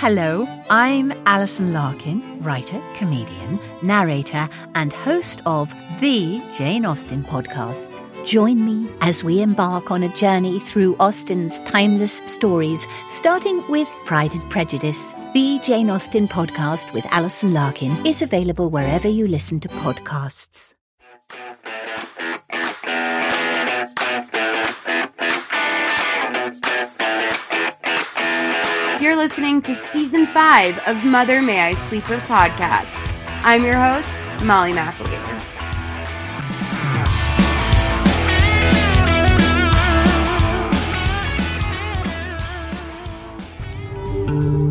Hello, I'm Alison Larkin, writer, comedian, narrator, and host of the Jane Austen podcast. Join me as we embark on a journey through Austen's timeless stories, starting with Pride and Prejudice. The Jane Austen podcast with Alison Larkin is available wherever you listen to podcasts. Listening to season five of Mother May I Sleep With podcast. I'm your host, Molly McAleer. See you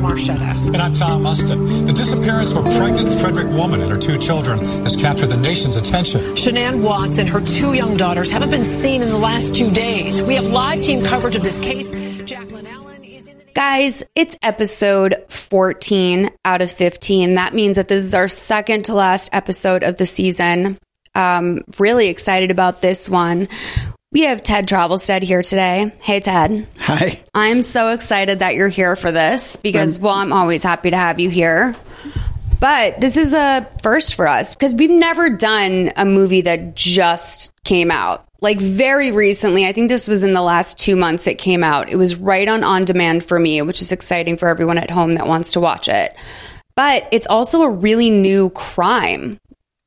tonight. Marchetta. And I'm Tom Mustin. The disappearance of a pregnant Frederick woman and her two children has captured the nation's attention. Shanann Watts and her two young daughters haven't been seen in the last two days. We have live team coverage of this case. Jacqueline Allen is in the Guys, it's episode 14 out of 15. That means that this is our second to last episode of the season. Um, really excited about this one. We have Ted Travelstead here today. Hey, Ted. Hi. I'm so excited that you're here for this because, well, I'm always happy to have you here. But this is a first for us because we've never done a movie that just came out. Like very recently, I think this was in the last two months it came out. It was right on on demand for me, which is exciting for everyone at home that wants to watch it. But it's also a really new crime.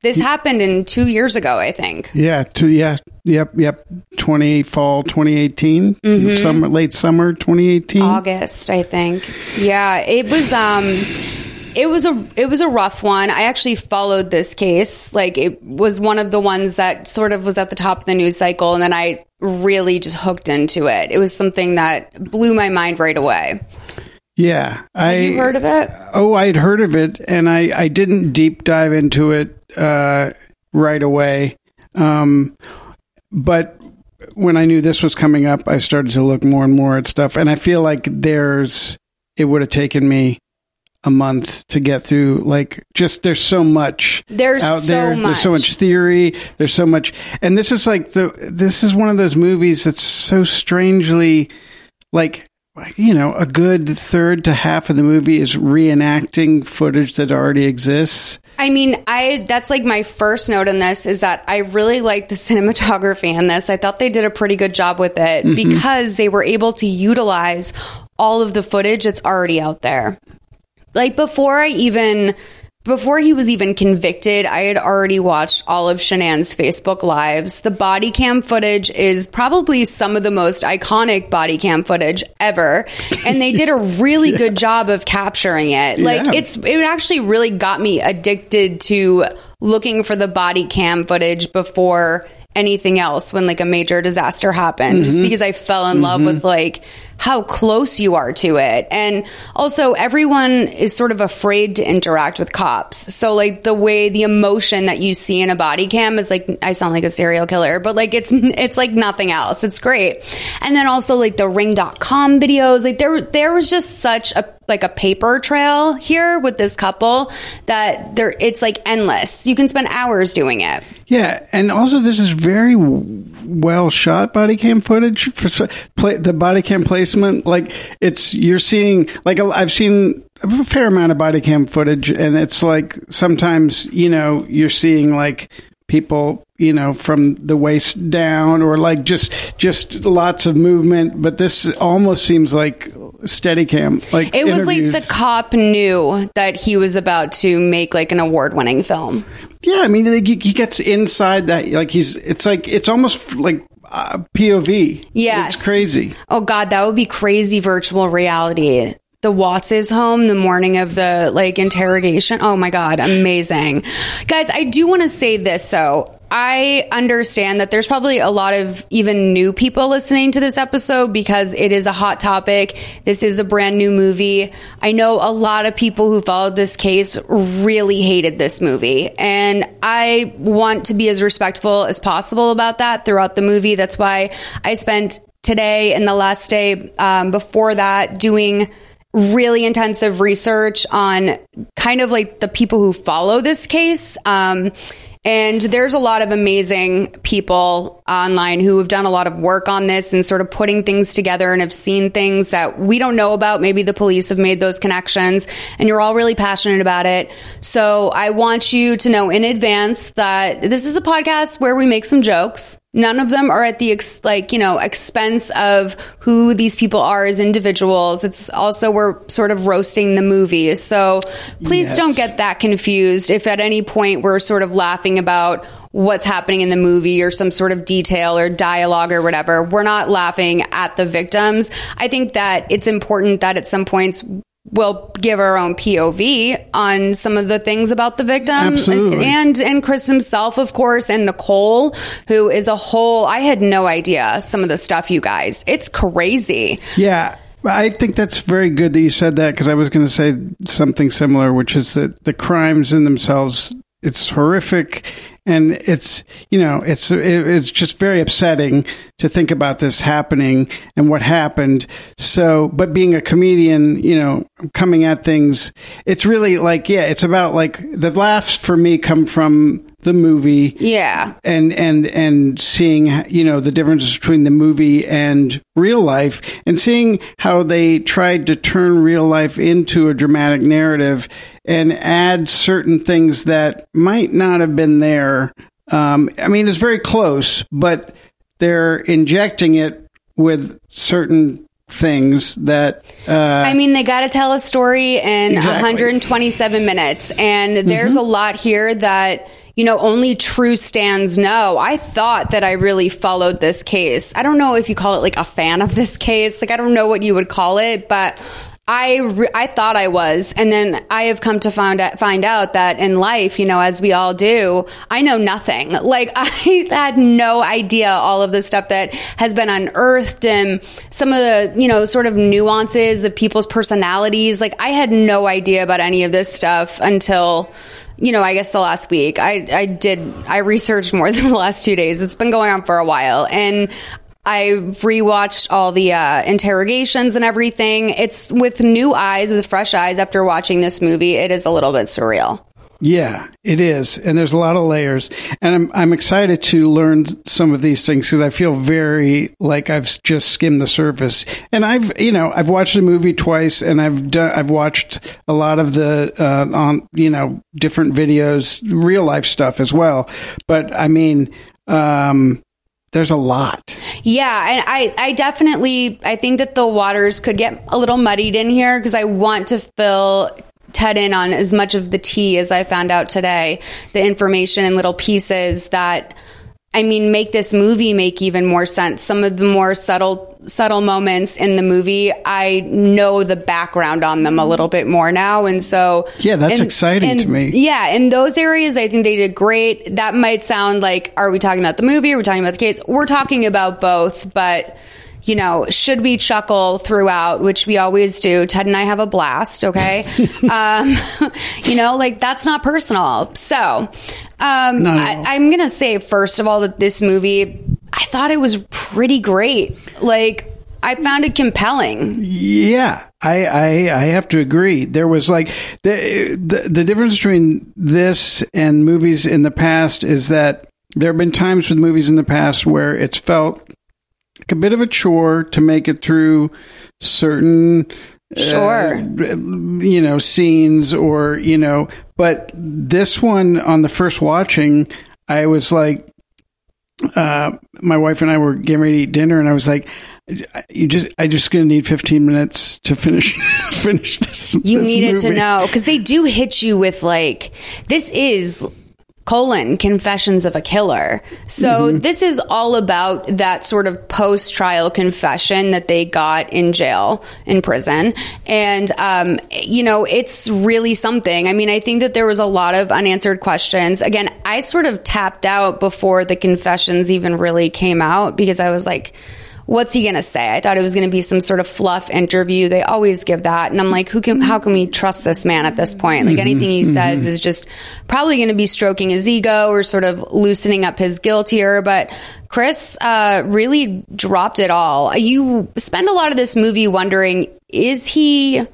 This happened in two years ago, I think. Yeah. To, yeah. Yep. Yep. Twenty fall, twenty Summer, late summer, twenty eighteen. August, I think. Yeah, it was um it was a it was a rough one. I actually followed this case. Like it was one of the ones that sort of was at the top of the news cycle and then I really just hooked into it. It was something that blew my mind right away. Yeah. I You heard of it? Oh, I'd heard of it, and I I didn't deep dive into it uh, right away. Um, but when I knew this was coming up, I started to look more and more at stuff, and I feel like there's it would have taken me a month to get through like just there's so much There's out so there there's so much. much theory there's so much and this is like the this is one of those movies that's so strangely like you know a good third to half of the movie is reenacting footage that already exists I mean, I that's like my first note on this is that I really like the cinematography in this. I thought they did a pretty good job with it Mm-hmm. because they were able to utilize all of the footage that's already out there. Like before I even before he was even convicted, I had already watched all of Shanann's Facebook lives. The body cam footage is probably some of the most iconic body cam footage ever, and they did a really good job of capturing it. Like Yeah. it's it actually really got me addicted to looking for the body cam footage before anything else when like a major disaster happened just mm-hmm. because I fell in love mm-hmm. with like how close you are to it. And also everyone is sort of afraid to interact with cops. So like the way the emotion that you see in a body cam is like I sound like a serial killer, but like it's it's like nothing else. It's great. And then also like the ring.com videos, like there there was just such a like a paper trail here with this couple that there it's like endless. You can spend hours doing it. Yeah, and also this is very well shot body cam footage for play, the body cam Like it's you're seeing like I've seen a fair amount of body cam footage, and it's like sometimes you know you're seeing like people you know from the waist down or like just just lots of movement but this almost seems like steady cam like It was like the cop knew that he was about to make like an award winning film. Yeah, I mean, like, he he gets inside that. Like he's, it's like it's almost like uh, POV. Yes. it's crazy. Oh god, that would be crazy virtual reality. The Watts' home the morning of the like interrogation. Oh my god, amazing. Guys, I do want to say this though. I understand that there's probably a lot of even new people listening to this episode because it is a hot topic. This is a brand new movie. I know a lot of people who followed this case really hated this movie. And I want to be as respectful as possible about that throughout the movie. That's why I spent today and the last day um, before that doing really intensive research on kind of like the people who follow this case. Um, And there's a lot of amazing people online who have done a lot of work on this and sort of putting things together and have seen things that we don't know about. Maybe the police have made those connections and you're all really passionate about it. So I want you to know in advance that this is a podcast where we make some jokes. None of them are at the ex- like you know expense of who these people are as individuals. It's also we're sort of roasting the movie. So please Yes. don't get that confused. If at any point we're sort of laughing about what's happening in the movie or some sort of detail or dialogue or whatever, we're not laughing at the victims. I think that it's important that at some points we'll give our own POV on some of the things about the victim Absolutely. and and Chris himself of course and Nicole who is a whole I had no idea some of the stuff you guys it's crazy Yeah. I think that's very good that you said that because I was going to say something similar, which is that the crimes in themselves, it's horrific. And it's, you know, it's, it's just very upsetting to think about this happening and what happened. So, but being a comedian, you know, coming at things, it's really like, yeah, it's about like the laughs for me come from the movie yeah. and and and seeing you know the differences between the movie and real life and seeing how they tried to turn real life into a dramatic narrative and add certain things that might not have been there. Um, i mean it's very close but they're injecting it with certain things that uh, I mean, they got to tell a story in Exactly. 127 minutes, and there's a lot here that you know only true stands know. I thought that I really followed this case. I don't know if you call it like a fan of this case. Like I don't know what you would call it, but. I, re- I thought I was, and then I have come to find out, find out that in life, you know, as we all do, I know nothing. Like I had no idea all of the stuff that has been unearthed and some of the, you know, sort of nuances of people's personalities. Like I had no idea about any of this stuff until, you know, I guess the last week. I, I did, I researched more than the last two days. It's been going on for a while. And I've rewatched all the uh, interrogations and everything. It's with new eyes, with fresh eyes after watching this movie. It is a little bit surreal. Yeah, it is, and there's a lot of layers, and I'm I'm excited to learn some of these things because I feel very like I've just skimmed the surface, and I've you know I've watched the movie twice, and I've done I've watched a lot of the uh, on you know different videos, real life stuff as well, but I mean. um there's a lot. Yeah, and I, I definitely, I think that the waters could get a little muddied in here because I want to fill Ted in on as much of the tea as I found out today, the information and little pieces that, I mean, make this movie make even more sense. Some of the more subtle, subtle moments in the movie, I know the background on them a little bit more now, and so Yeah, that's and- exciting and to me. yeah, in those areas, I think they did great. That might sound like, are we talking about the movie? Are we talking about the case? We're talking about both, but you know, should we chuckle throughout, which we always do? Ted and I have a blast, okay? um, you know, like that's not personal. So, um, Not at I, I'm going to say, first of all, that this movie, I thought it was pretty great. Like, I found it compelling. Yeah, I, I I have to agree. There was like the, the the difference between this and movies in the past is that there have been times with movies in the past where it's felt a bit of a chore to make it through certain Sure. uh, you know scenes or you know but this one on the first watching i was like uh my wife and i were getting ready to eat dinner and i was like you just i just gonna need 15 minutes to finish finish this You this needed to know because they do hit you with like this is colon confessions of a killer. So Mm-hmm. this is all about that sort of post-trial confession that they got in jail in prison. And um, you know it's really something. I mean i think that there was a lot of unanswered questions. Again i sort of tapped out before the confessions even really came out because i was like what's he going to say? I thought it was going to be some sort of fluff interview. They always give that. And I'm like, who can, how can we trust this man at this point? Like mm-hmm. anything he mm-hmm. says is just probably going to be stroking his ego or sort of loosening up his guilt here. But Chris, uh, really dropped it all. You spend a lot of this movie wondering, is he,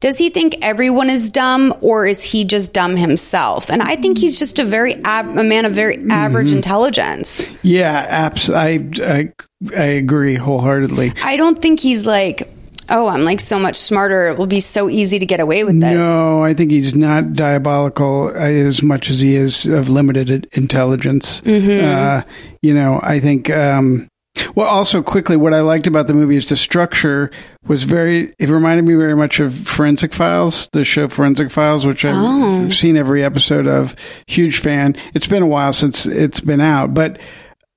does he think everyone is dumb or is he just dumb himself? And I think he's just a very ab- a man of very average mm-hmm. intelligence. Yeah, abs- I, I I agree wholeheartedly. I don't think he's like, oh, I'm like so much smarter. It will be so easy to get away with this. No, I think he's not diabolical uh, as much as he is of limited intelligence. Uh, you know, I think. Um, well, also quickly, what I liked about the movie is the structure was very. It reminded me very much of Forensic Files, the show Forensic Files, which I've seen every episode of. Huge fan. It's been a while since it's been out, but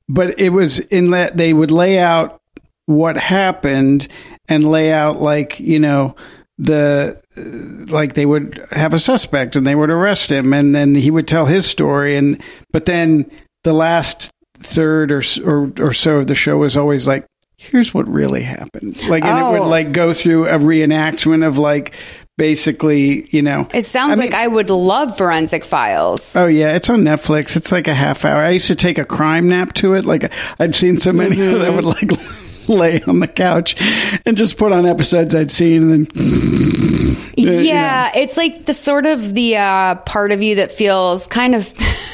but it was in that they would lay out what happened and lay out like you know the uh, like they would have a suspect and they would arrest him and then he would tell his story and but then the last third or or, or so of the show was always like here's what really happened like and it Oh. would like go through a reenactment of like basically you know It sounds I mean- like I would love Forensic Files. Oh yeah, it's on Netflix. It's like a half hour. I used to take a crime nap to it. Like I'd seen so many that I would like lay on the couch and just put on episodes I'd seen and then yeah, it's like the sort of the uh, part of you that feels kind of.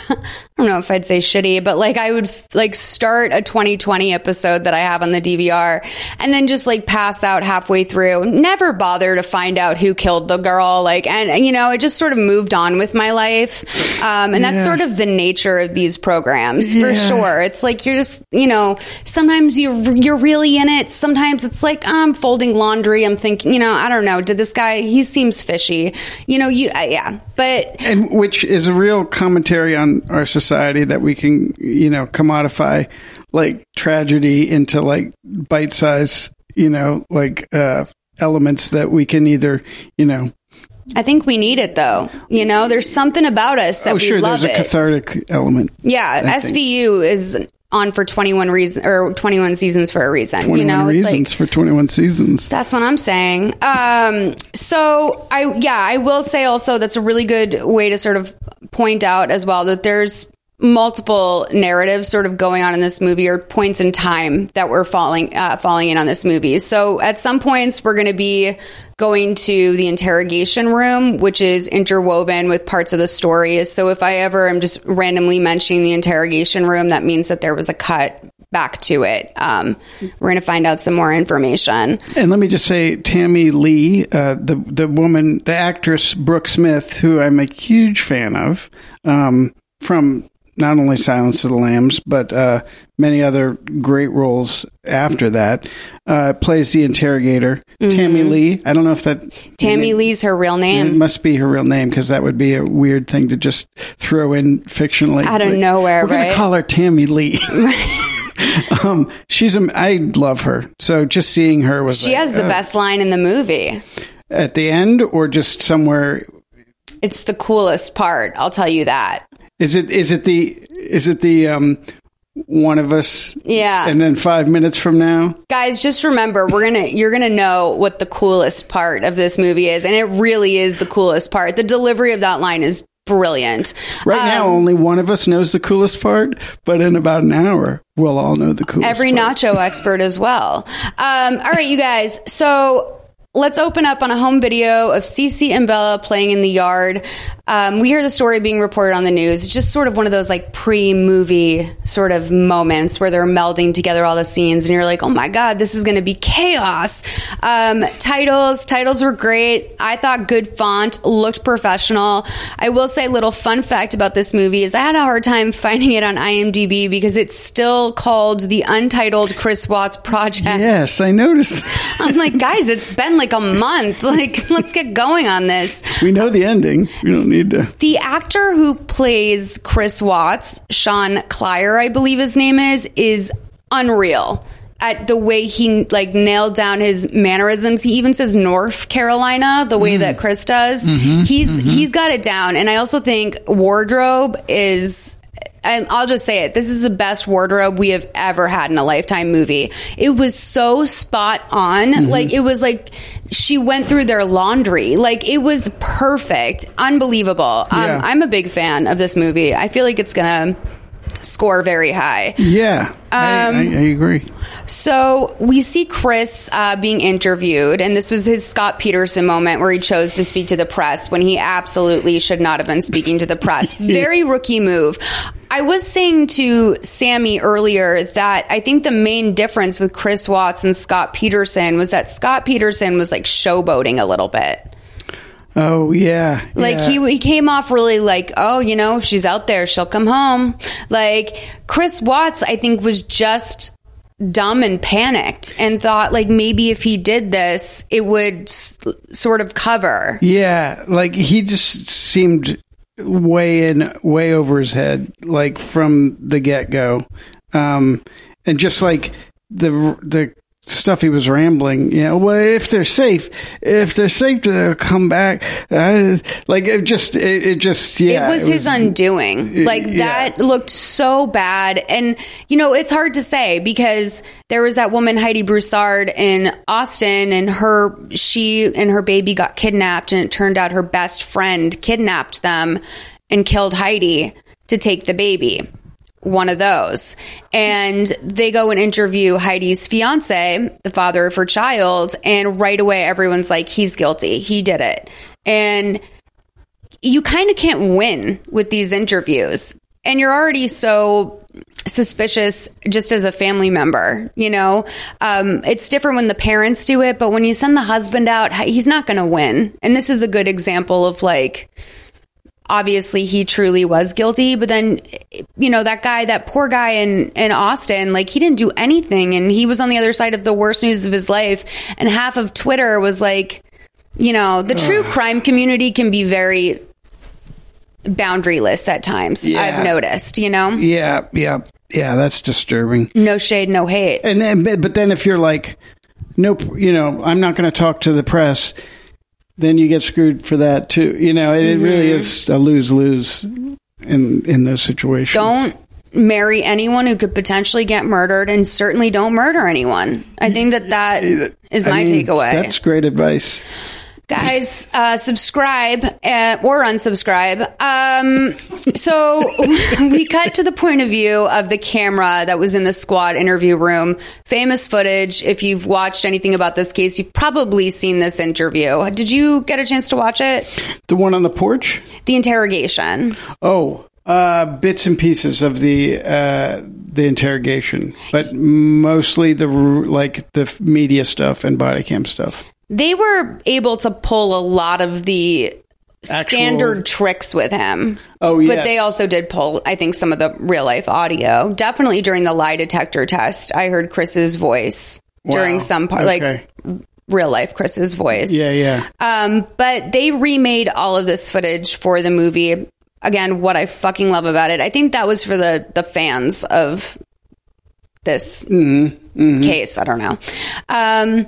I don't know if I'd say shitty, but like I would like start a 2020 episode that I have on the DVR and then just like pass out halfway through. Never bother to find out who killed the girl. Like, and, and, you know, it just sort of moved on with my life. Um, and that's Yeah. sort of the nature of these programs for Yeah. sure. It's like you're just, you know, sometimes you're you're really in it. Sometimes it's like I'm folding laundry. I'm thinking, you know, I don't know. Did this guy? He seems fishy. You know, you uh, yeah. But and which is a real commentary on our society that we can you know commodify like tragedy into like bite size you know like uh elements that we can either you know I think we need it though. You know, there's something about us that oh we sure love there's a it. cathartic element yeah, I think. SVU is on for 21 reasons or 21 seasons for a reason. 21 you know, reasons it's like for 21 seasons That's what I'm saying. Um, so I, yeah, I will say also that's a really good way to sort of point out as well that there's multiple narratives sort of going on in this movie or points in time that we're falling uh, falling in on this movie. So at some points we're going to be going to the interrogation room, which is interwoven with parts of the story. So if I ever am just randomly mentioning the interrogation room, that means that there was a cut back to it. Um, we're going to find out some more information. And let me just say, Tammy Lee, uh, the the woman, the actress Brooke Smith, who I'm a huge fan of, um, from not only Silence of the Lambs but uh, many other great roles after that, uh, plays the interrogator. Tammy Lee. I don't know if that Mm-hmm. Tammy Lee's her real It name. must be her real name because that would be a weird thing to just throw in fictionally Out of Like, nowhere, We're gonna right? call her Tammy Lee. um, she's a. I love her. So just seeing her was She like, has the uh, best line in the movie. at the end or just somewhere It's the coolest part. I'll tell you that. Is it is it the is it the um one of us Yeah. and then five minutes from now Guys, just remember, we're gonna you're gonna know what the coolest part of this movie is, and it really is the coolest part. The delivery of that line is brilliant. right now Um, only one of us knows the coolest part but in about an hour we'll all know the coolest every part. nacho expert as well. Um, all right, you guys. So let's open up on a home video of Cece and Bella playing in the yard. Um, we hear the story being reported on the news. It's just sort of one of those like pre-movie sort of moments where they're melding together all the scenes, and you're like, "Oh my god, this is going to be chaos." Um, titles, titles were great. I thought good font, looked professional. I will say, little fun fact about this movie is I had a hard time finding it on IMDb because it's still called the Untitled Chris Watts Project. yes i noticed I'm like, guys, it's been like a month. Like, let's get going on this. we know the ending we don't need to The actor who plays Chris Watts, Sean Kleier, I believe his name is, is unreal at the way he like nailed down his mannerisms. He even says North Carolina the way that mm. Chris does. Mm-hmm. he's mm-hmm. he's got it down. And I also think wardrobe is and I'll just say it. This is the best wardrobe we have ever had in a lifetime movie. It was so spot on. Like it was like she went through their laundry. Like it was perfect, unbelievable. Um, Yeah. I'm a big fan of this movie. I feel like it's gonna score very high. Yeah, I, Um, I, I agree. So we see Chris uh, being interviewed, and this was his Scott Peterson moment where he chose to speak to the press when he absolutely should not have been speaking to the press. Very rookie move. I was saying to Sammy earlier that I think the main difference with Chris Watts and Scott Peterson was that Scott Peterson was like showboating a little bit. Oh yeah, Like yeah. he he came off really like, oh, you know, if she's out there, she'll come home. Like Chris Watts, I think was just dumb and panicked and thought like maybe if he did this, it would s- sort of cover. Yeah, like he just seemed way in, way over his head, like from the get go, um, and just like the the stuff he was rambling. You know, well, if they're safe, if they're safe to come back, uh, like it just, it, it just, yeah, it was his undoing. Like yeah. that looked so bad. And, you know, it's hard to say because there was that woman, Heidi Broussard in Austin, and her, she and her baby got kidnapped, and it turned out her best friend kidnapped them and killed Heidi to take the baby. One of those. And they go and interview Heidi's fiance, the father of her child, and right away everyone's like, he's guilty. He did it. And you kind of can't win with these interviews. And you're already so suspicious just as a family member, you know? Um, it's different when the parents do it, but when you send the husband out, he's not going to win. And this is a good example of like, obviously he truly was guilty but then you know that guy that poor guy in in Austin like he didn't do anything and he was on the other side of the worst news of his life and half of Twitter was like you know the true crime community can be very boundaryless at times Yeah. I've noticed you know yeah, yeah, yeah. That's disturbing. no shade no hate And then, but but then if you're like, nope, you know, I'm not going to talk to the press, then you get screwed for that too. You know, it, it really Mm-hmm. is a lose lose in in those situations. don't marry anyone who could potentially get murdered and certainly don't murder anyone I think that that is I my mean, takeaway That's great advice. Guys uh, subscribe uh, or unsubscribe. Um, so we cut to the point of view of the camera that was in the squad interview room. Famous footage. If you've watched anything about this case you've probably seen this interview. Did you get a chance to watch it? The one on the porch. the interrogation. Oh, uh, bits and pieces of the uh, the interrogation, but mostly the like the media stuff and body cam stuff. They were able to pull a lot of the standard tricks with him. Oh, yeah. But they also did pull, I think, some of the real life audio. Definitely during the lie detector test, I heard Chris's voice during some part, Okay. like real life Chris's voice. Yeah, yeah. Um, but they remade all of this footage for the movie. Again, what I fucking love about it, I think that was for the the fans of this case. I don't know. Um,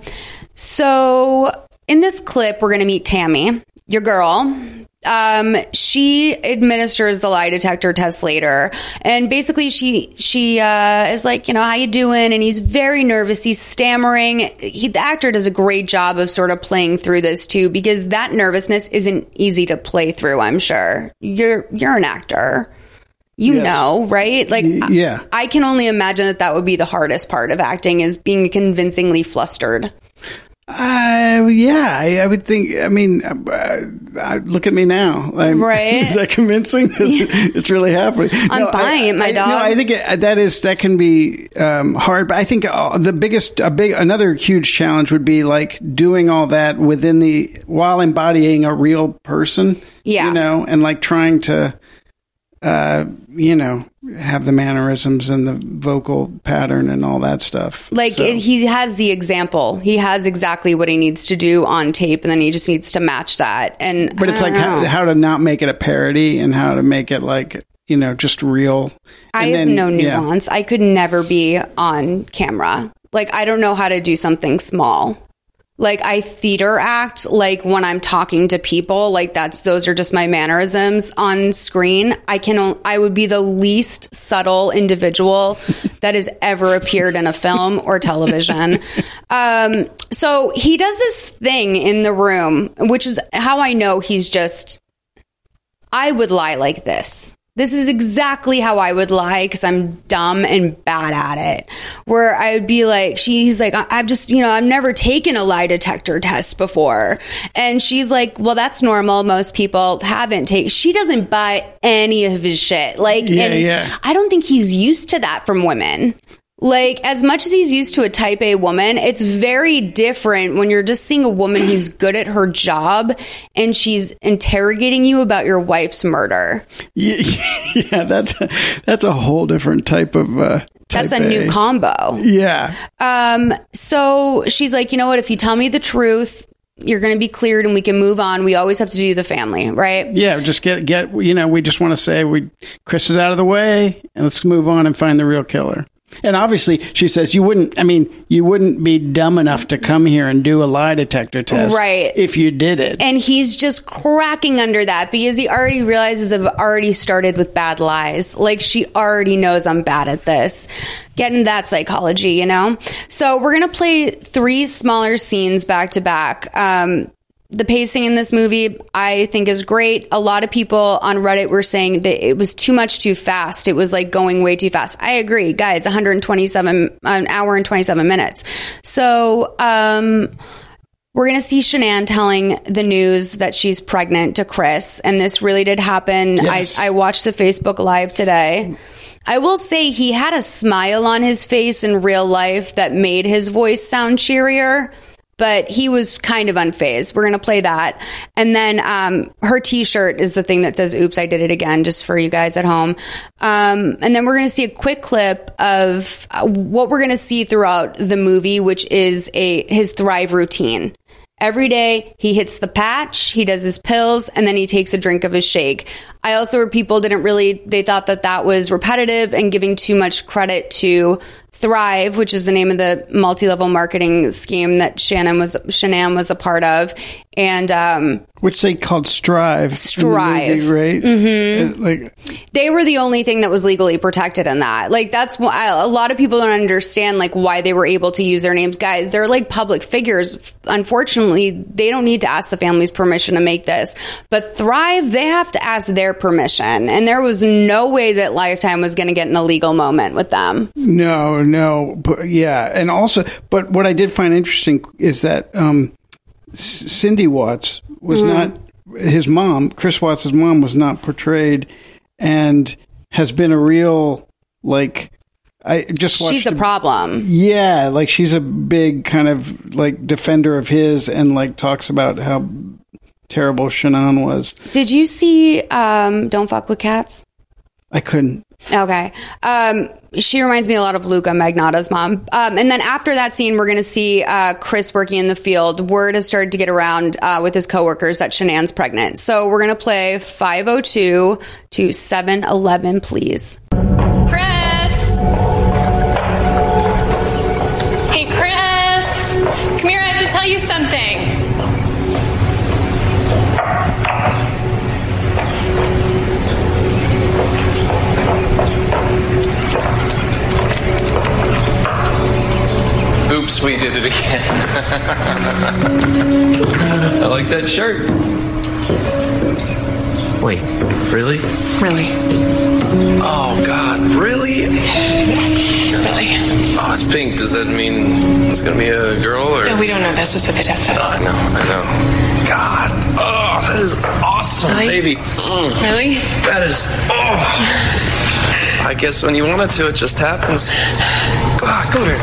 so in this clip, we're going to meet Tammy, your girl. Um, she administers the lie detector test later, and basically she she uh, is like, you know, how you doing? And he's very nervous. He's stammering. He, the actor does a great job of sort of playing through this too, because that nervousness isn't easy to play through. I'm sure you're you're an actor. You Yes. know, right? Like, Y- yeah. I can only imagine that that would be the hardest part of acting is being convincingly flustered. Uh, yeah, I, I would think. I mean, uh, uh, look at me now. I'm, Right. Is that convincing? it's, it's really happening. I'm buying it, my I, dog. No, I think it, that is that can be um, hard, but I think uh, the biggest, a big, another huge challenge would be like doing all that within the while embodying a real person. Yeah. you know, and like trying to. Uh, you know, have the mannerisms and the vocal pattern and all that stuff. Like So- it, he has the example. He has exactly what he needs to do on tape, and then he just needs to match that. And But it's like how, how to not make it a parody and how to make it like you know just real. I have then- no yeah. nuance. I could never be on camera. Like I don't know how to do something small. Like I theater act like when I'm talking to people, like that's those are just my mannerisms on screen. I can I would be the least subtle individual that has ever appeared in a film or television. Um, so he does this thing in the room, which is how I know he's just I would lie like this. This is exactly how I would lie because I'm dumb and bad at it. Where I would be like, she's like, I've just, you know, I've never taken a lie detector test before. And she's like, well, that's normal. Most people haven't taken, she doesn't buy any of his shit. Like, Yeah, and yeah. I don't think he's used to that from women. Like, as much as he's used to a type A woman, it's very different when you're just seeing a woman who's good at her job and she's interrogating you about your wife's murder. Yeah, yeah, that's that's a whole different type of. Uh, That's a type new combo. Yeah, Um, so she's like, you know what? If you tell me the truth, you're going to be cleared and we can move on. We always have to do the family, right? yeah. Just get get. You know, we just want to say we Chris is out of the way, and let's move on and find the real killer. And obviously, she says you wouldn't. I mean, you wouldn't be dumb enough to come here and do a lie detector test, Right. If you did it, And he's just cracking under that because he already realizes I've already started with bad lies. Like she already knows I'm bad at this. Getting that psychology, you know? So we're to play three smaller scenes back to back. Um, the pacing in this movie, I think, is great. A lot of people on Reddit were saying that it was too much too fast. It was like going way too fast. I agree, guys. 127, an hour and 27 minutes. So, um, we're going to see Shanann telling the news that she's pregnant to Chris. And this really did happen. Yes. I, I watched the Facebook Live today. I will say he had a smile on his face in real life that made his voice sound cheerier, but he was kind of unfazed. We're going to play that. And then um, her t shirt is the thing that says, Oops, I did it again, just for you guys at home. Um, and then we're going to see a quick clip of uh, what we're going to see throughout the movie, which is a his Thrive routine. Every day he hits the patch, he does his pills, and then he takes a drink of his shake. I also heard people didn't really, they thought that that was repetitive and giving too much credit to Thrive, which is the name of the multi-level marketing scheme that Shannon was, Shanann was a part of. And, um, which they called Strive, Strive. movie, right? Mm-hmm. Like, they were the only thing that was legally protected in that. Like that's why a lot of people don't understand like why they were able to use their names. Guys, they're like public figures. Unfortunately, they don't need to ask the family's permission to make this. But Thrive, they have to ask their permission. And there was no way that Lifetime was going to get an illegal moment with them. No, no, but yeah, and also, but what I did find interesting is that um, Cindy Watts was Mm-hmm. not his mom. Chris Watts' mom was not portrayed, and has been a real like. I just She's a problem. Yeah, like she's a big kind of like defender of his, and like talks about how terrible Shannon was. Did you see um, Don't Fuck with Cats? I couldn't. Okay. Um, she reminds me a lot of Luka Magnotta's mom. Um, and then after that scene, we're going to see uh, Chris working in the field. Word has started to get around uh, with his coworkers that Shanann's pregnant. So we're going to play 502 to 711, please. Chris! Hey, Chris! Come here, I have to tell you something. Oops, we did it again. I like that shirt. Wait, really? Really? Oh, God, really? Really? Oh, it's pink. Does that mean it's gonna be a girl or? No, we don't know. That's just what the test says. Oh, I know, I know. God, oh, that is awesome, Really? baby. Mm, Really? that is. Oh. I guess when you want it to, it just happens. Ah, come here.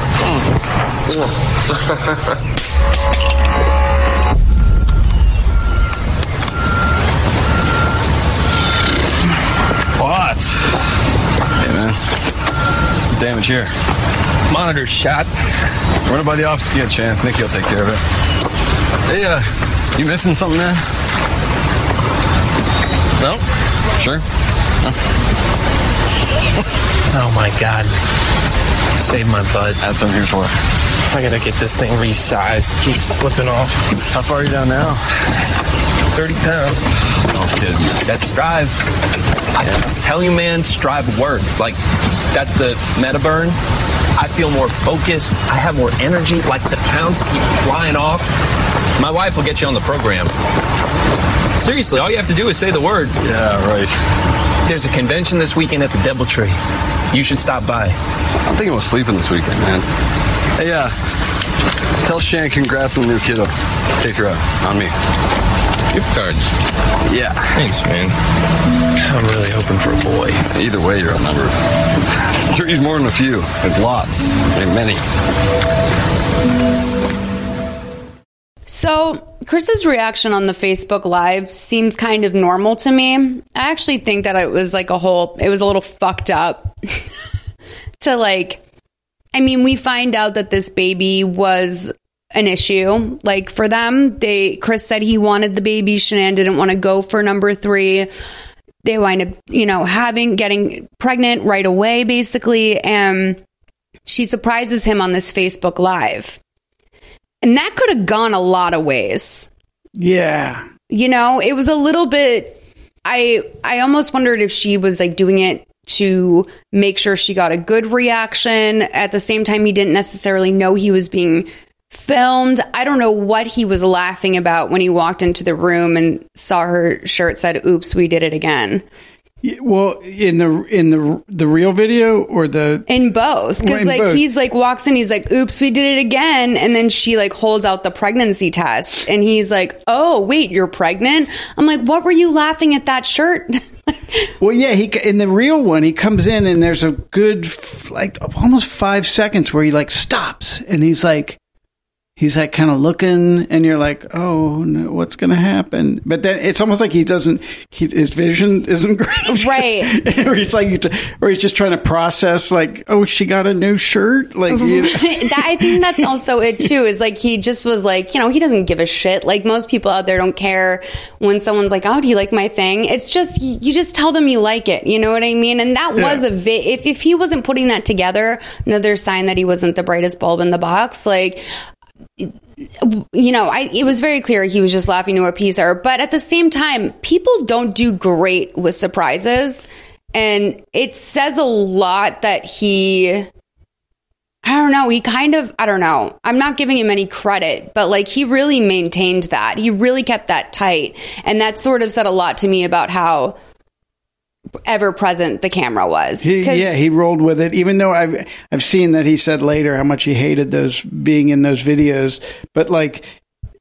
What? Hey, man. What's the damage here? Monitor shot. Run it by the office if get a chance. Nicky will take care of it. Hey, uh, you missing something there? No? Sure. Oh my god. Save my butt. That's what I'm here for. I gotta get this thing resized. It keeps slipping off. How far are you down now? 30 pounds. Oh, kid. That's Strive. I tell you, man, Strive works. Like, that's the meta burn. I feel more focused. I have more energy. Like, the pounds keep flying off. My wife will get you on the program. Seriously, all you have to do is say the word. Yeah, right. There's a convention this weekend at the Doubletree. You should stop by. I'm thinking about sleeping this weekend, man. Hey, uh, tell Shan congrats on the new kiddo. Take her out on me. Gift cards. Yeah. Thanks, man. I'm really hoping for a boy. Either way, you're outnumbered. Three's more than a few. It's lots. I mean, many. So, Chris's reaction on the Facebook Live seems kind of normal to me. I actually think that it was like a whole, it was a little fucked up to like, I mean, we find out that this baby was an issue. Like for them, they, Chris said he wanted the baby. Shanann didn't want to go for number three. They wind up, you know, having, getting pregnant right away, basically. And she surprises him on this Facebook Live. And that could have gone a lot of ways. Yeah. You know, it was a little bit I I almost wondered if she was like doing it to make sure she got a good reaction. At the same time he didn't necessarily know he was being filmed. I don't know what he was laughing about when he walked into the room and saw her shirt said oops, we did it again. Well, in the in the the real video or the In both. Because like both. he's like walks in, he's like, oops, we did it again. And then she like holds out the pregnancy test and he's like, Oh, wait, you're pregnant? I'm like, what were you laughing at that shirt? Well, yeah, he in the real one he comes in and there's a good like almost five seconds where he like stops and he's like he's like kind of looking and you're like oh no, what's gonna happen but then it's almost like he doesn't he, his vision isn't great Right. or he's like or he's just trying to process like oh she got a new shirt like you know. that, I think that's also it too. Is like he just was like, you know, he doesn't give a shit. Like most people out there don't care when someone's like, "Oh, do you like my thing?" It's just you just tell them you like it. You know what I mean? And that was Yeah. a vi- if if he wasn't putting that together, another sign that he wasn't the brightest bulb in the box. Like you know, I, it was very clear he was just laughing to appease her. But at the same time, people don't do great with surprises. And it says a lot that he, I don't know, he kind of, I don't know, I'm not giving him any credit, but like he really maintained that. He really kept that tight. And that sort of said a lot to me about how ever present the camera was. He, yeah, he rolled with it. Even though I've I've seen that he said later how much he hated those being in those videos, but like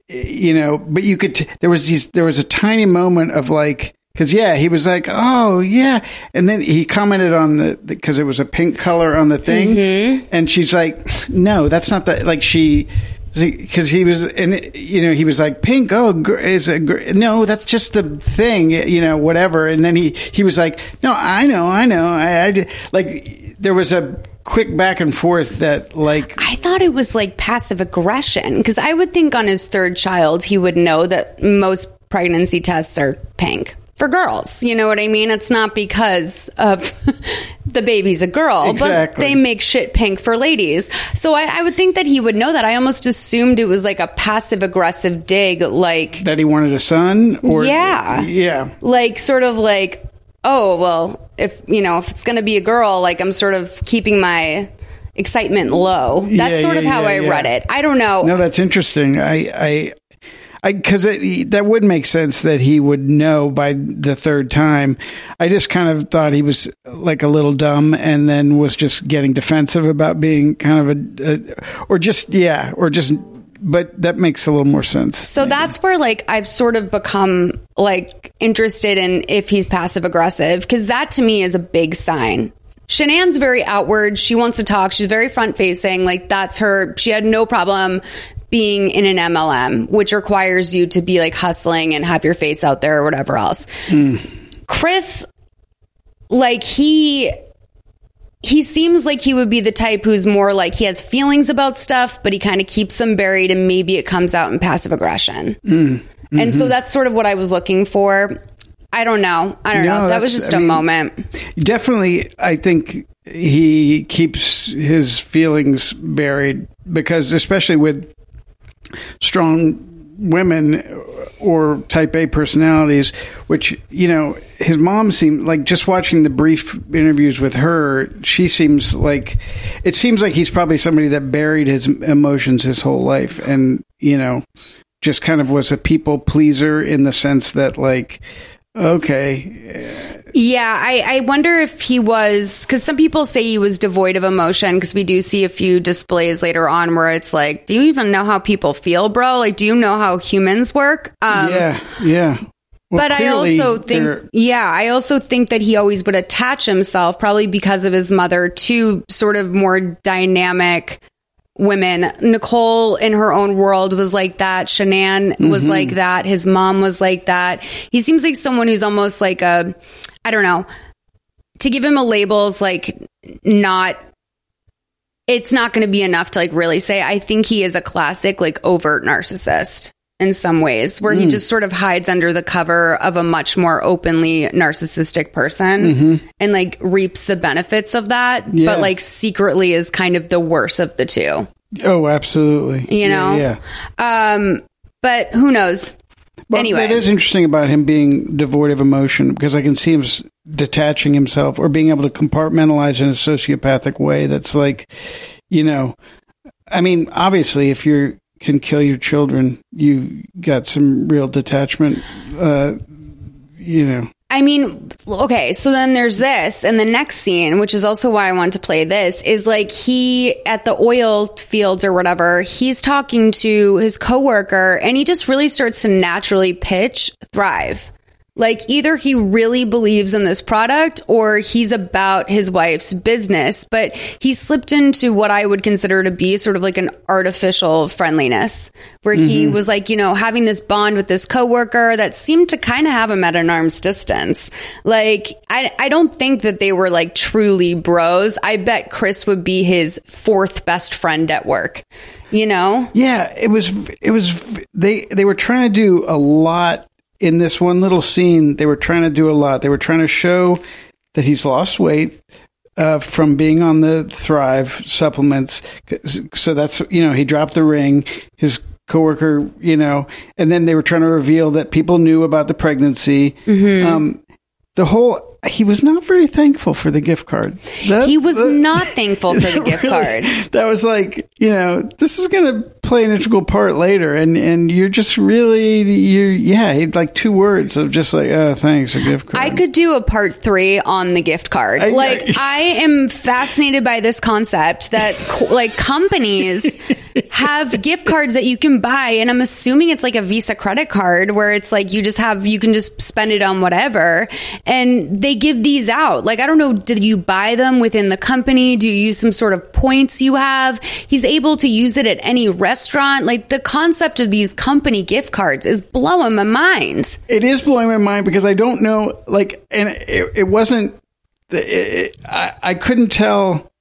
you know, but you could t- there was these there was a tiny moment of like because yeah, he was like, oh yeah, and then he commented on the because it was a pink color on the thing, mm-hmm. and she's like, no, that's not the like she. Because he was, and you know, he was like, "Pink, oh, gr- is a gr- no, that's just the thing, you know, whatever." And then he he was like, "No, I know, I know, I like." There was a quick back and forth that, like, I thought it was like passive aggression because I would think on his third child he would know that most pregnancy tests are pink for girls. You know what I mean? It's not because of the baby's a girl, but they make shit pink for ladies. So I, I would think that he would know that. I almost assumed it was like a passive aggressive dig, like that he wanted a son, or Yeah. yeah, like sort of like oh well if you know if it's going to be a girl like i'm sort of keeping my excitement low that's Yeah, sort of how yeah, i yeah. read it i don't know No, that's interesting. I, I, because that would make sense that he would know by the third time. I just kind of thought he was like a little dumb, and then was just getting defensive about being kind of a, a or just yeah, or just. But that makes a little more sense. so that's where like i've sort of become like interested in if he's passive aggressive because that to me is a big sign Shanann's very outward. She wants to talk. She's very front facing. Like that's her. She had no problem being in an MLM, which requires you to be like hustling and have your face out there or whatever else. Chris, like he he seems like he would be the type who's more like he has feelings about stuff, but he kind of keeps them buried and maybe it comes out in passive aggression. Mm. And so mm-hmm. that's sort of what I was looking for. I don't know. I don't No, know. That was just I a mean- moment. Definitely, I think he keeps his feelings buried because, especially with strong women or type A personalities, which, you know, his mom seemed like just watching the brief interviews with her, she seems like it seems like he's probably somebody that buried his emotions his whole life and, you know, just kind of was a people pleaser in the sense that, like, okay. Yeah, I, I wonder if he was because some people say he was devoid of emotion because we do see a few displays later on where it's like, do you even know how people feel, bro? Like, do you know how humans work? Um, yeah, yeah. Well, but I also think, they're- yeah, I also think that he always would attach himself, probably because of his mother, to sort of more dynamic women. Nicole, in her own world, was like that. Shanann was Mhm. like that. His mom was like that. He seems like someone who's almost like a, I don't know, to give him a label is like not. It's not going to be enough to like really say. I think he is a classic, like overt narcissist in some ways, where he Mm. just sort of hides under the cover of a much more openly narcissistic person Mhm. and like reaps the benefits of that, Yeah. but like secretly is kind of the worst of the two, Oh, absolutely. you know? Yeah. yeah. Um, but who knows? But anyway, that is interesting about him being devoid of emotion because I can see him detaching himself or being able to compartmentalize in a sociopathic way. That's like, you know, I mean, obviously, if you can kill your children, you got some real detachment. Uh, you know, I mean, okay, so then there's this, and the next scene, which is also why I want to play this, is like he at the oil fields or whatever, he's talking to his coworker, and he just really starts to naturally pitch Thrive. Like either he really believes in this product or he's about his wife's business, but he slipped into what I would consider to be sort of like an artificial friendliness where he Mhm. was like, you know, having this bond with this coworker that seemed to kind of have him at an arm's distance. Like, I, I don't think that they were like truly bros. I bet Chris would be his fourth best friend at work, you know? Yeah, it was. It was. They they were trying to do a lot in this one little scene. They were trying to do a lot. They were trying to show that he's lost weight uh, from being on the Thrive supplements. So that's you know he dropped the ring. His coworker, you know, and then they were trying to reveal that people knew about the pregnancy. Mhm. Um, the whole he was not very thankful for the gift card. That- he was that- not thankful for the gift really- card. That was like, you know, this is going to play an integral part later, and and you're just really you yeah, like two words of just like, oh, thanks, a gift card. I could do a part three on the gift card. I- like, I am fascinated by this concept that co- like companies have gift cards that you can buy, and I'm assuming it's like a Visa credit card where it's like you just have you can just spend it on whatever, and they give these out. Like, I don't know, did you buy them within the company? Do you use some sort of points you have? He's able to use it at any restaurant. Like, the concept of these company gift cards is blowing my mind. it is blowing my mind because I don't know, like, and it, it wasn't. It, it, I, I couldn't tell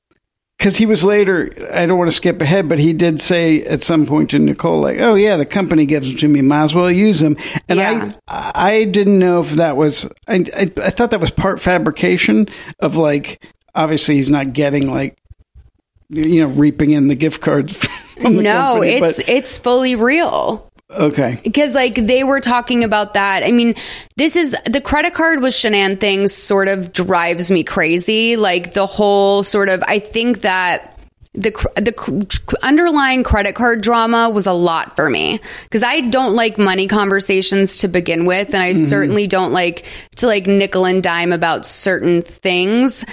because he was later. I don't want to skip ahead, but he did say at some point to Nicole, like, "Oh yeah, the company gives them to me. Might as well use them." And I, I didn't know if that was. I, I, I thought that was part fabrication of like. Obviously, he's not getting like, you know, reaping in the gift cards. No, company, it's but- it's fully real. okay. Because like they were talking about that. I mean, this is the credit card with Shanann thing sort of drives me crazy. Like the whole sort of I think that the cr- the underlying credit card drama was a lot for me because I don't like money conversations to begin with and I Mhm. certainly don't like to like nickel and dime about certain things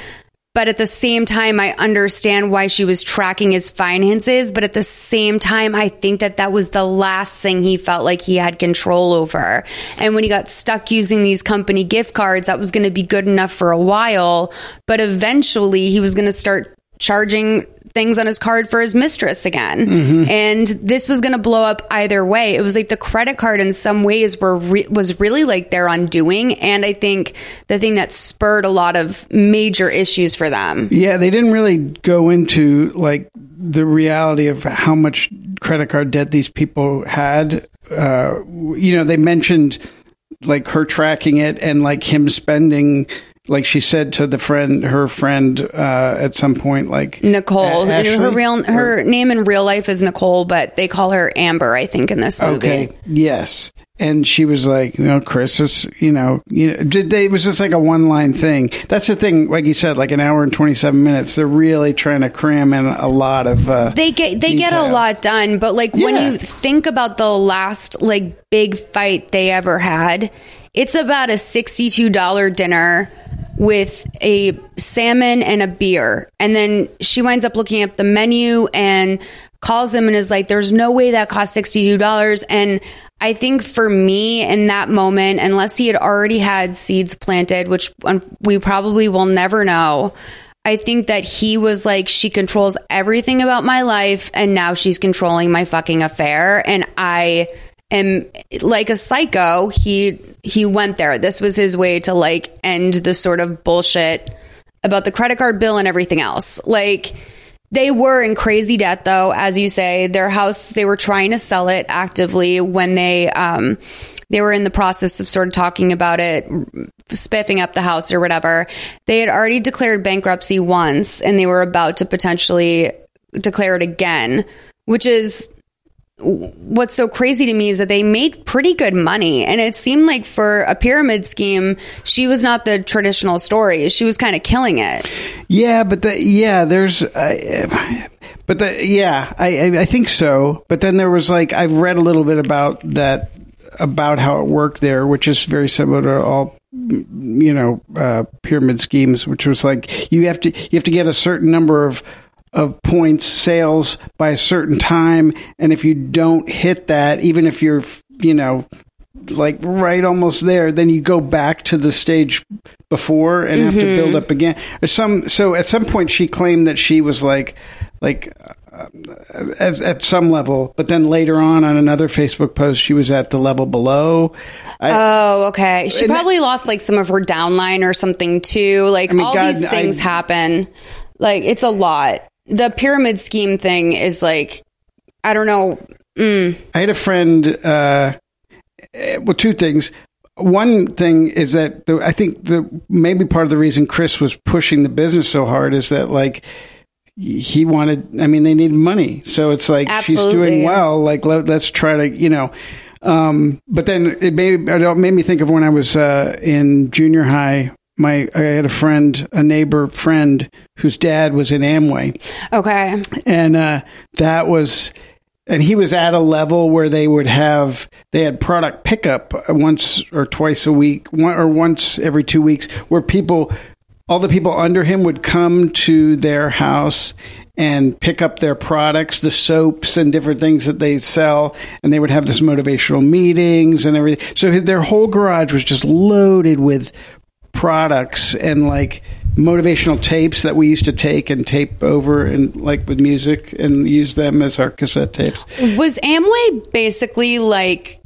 but at the same time i understand why she was tracking his finances but at the same time i think that that was the last thing he felt like he had control over. And when he got stuck using these company gift cards that was going to be good enough for a while but eventually he was going to start charging things on his card for his mistress again Mhm. and this was going to blow up either way it was like the credit card in some ways were re- was really like their undoing and i think the thing that spurred a lot of major issues for them Yeah, they didn't really go into like the reality of how much credit card debt these people had. Uh, you know, they mentioned like her tracking it and like him spending, like she said to the friend, her friend, uh, at some point, like nicole A- and her real her name in real life is nicole but they call her amber i think in this movie Okay. Yes. and she was like, you know, Chris is, you know, you know, did they, it was just like a one line thing. That's the thing, like you said, like an hour and 27 minutes. They're really trying to cram in a lot of, uh, they get they get a lot done but like when you think about the last like big fight they ever had it's about a $62 dinner with a salmon and a beer. And then she winds up looking up the menu and calls him and is like there's no way that cost $62 and I think for me in that moment, unless he had already had seeds planted, which we probably will never know, I think that he was like, she controls everything about my life, and now she's controlling my fucking affair, and I am like a psycho. He he went there. This was his way to like end the sort of bullshit about the credit card bill and everything else. Like they were in crazy debt though, as you say. Their house they were trying to sell it actively when they um they were in the process of sort of talking about it, spiffing up the house or whatever. They had already declared bankruptcy once and they were about to potentially declare it again, which is what's so crazy to me is that they made pretty good money. And it seemed like for a pyramid scheme she was not the traditional story. She was kind of killing it. Yeah, but the yeah, there's, uh, but the yeah, I I- think so. But then there was like I've read a little bit about that about how it worked there, which is very similar to all you know uh, pyramid schemes, which was like you have to you have to get a certain number of of points sales by a certain time, and if you don't hit that, even if you're you know like right almost there, then you go back to the stage before and have to build up again. Or some so at some point she claimed that she was like like uh, as, at some level, but then later on on another Facebook post she was at the level below. I, oh okay. She probably lost like some of her downline or something too. Like I mean, all God, these things I- happen. Like it's a lot the pyramid scheme thing is like i don't know mm, I had a friend. Uh, well, two things. One thing is that the, I think the maybe part of the reason Chris was pushing the business so hard is that like he wanted. I mean, they needed money, so it's like she's doing well. Like let, let's try to you know. Um, but then it made it made me think of when I was uh, in junior high. My I had a friend, a neighbor friend, whose dad was in Amway. Okay. And uh, that was and he was at a level where they would have they had product pickup once or twice a week one, or once every two weeks where people all the people under him would come to their house and pick up their products the soaps and different things that they sell. And they would have this motivational meetings and everything. So their whole garage was just loaded with products and like motivational tapes that we used to take and tape over and like with music and use them as our cassette tapes. was amway basically like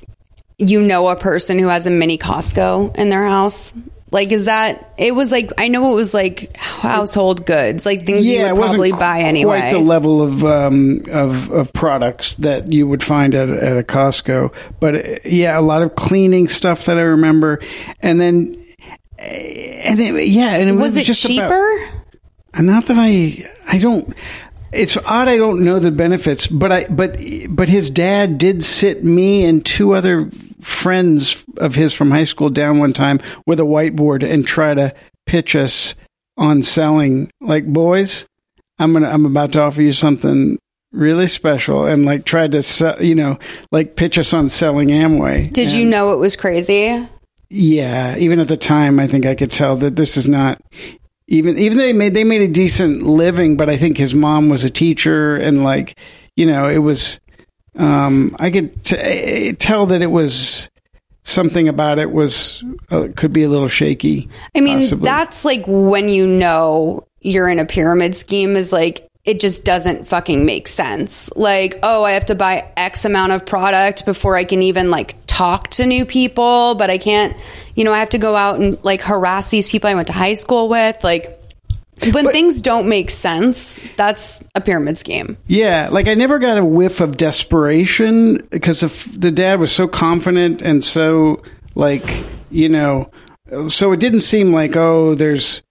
you know a person who has a mini costco in their house? Like is that it was like i know it was like household goods like things you would it wasn't probably buy anyway. Quite the level of um, of of products that you would find at at a Costco, but uh, yeah, a lot of cleaning stuff that I remember, and then and it, yeah, and it was was, it just cheaper? About, not that I I don't. It's odd I don't know the benefits, but I but but his dad did sit me and two other friends of his from high school down one time with a whiteboard and try to pitch us on selling. Like boys i'm gonna i'm about to offer you something really special and like tried to sell you know like pitch us on selling amway. Did you know it was crazy yeah even at the time i think i could tell that this is not even even they made they made a decent living but i think his mom was a teacher and like you know it was um i could t- eh, tell that it was something about it was uh, could be a little shaky I mean, possibly. that's like when you know you're in a pyramid scheme is like it just doesn't fucking make sense. Like, oh, I have to buy X amount of product before I can even like talk to new people, but I can't, you know, I have to go out and like harass these people I went to high school with. Like, when things don't make sense, that's a pyramid scheme. Yeah, like I never got a whiff of desperation because the dad was so confident and so like you know, so it didn't seem like oh, there's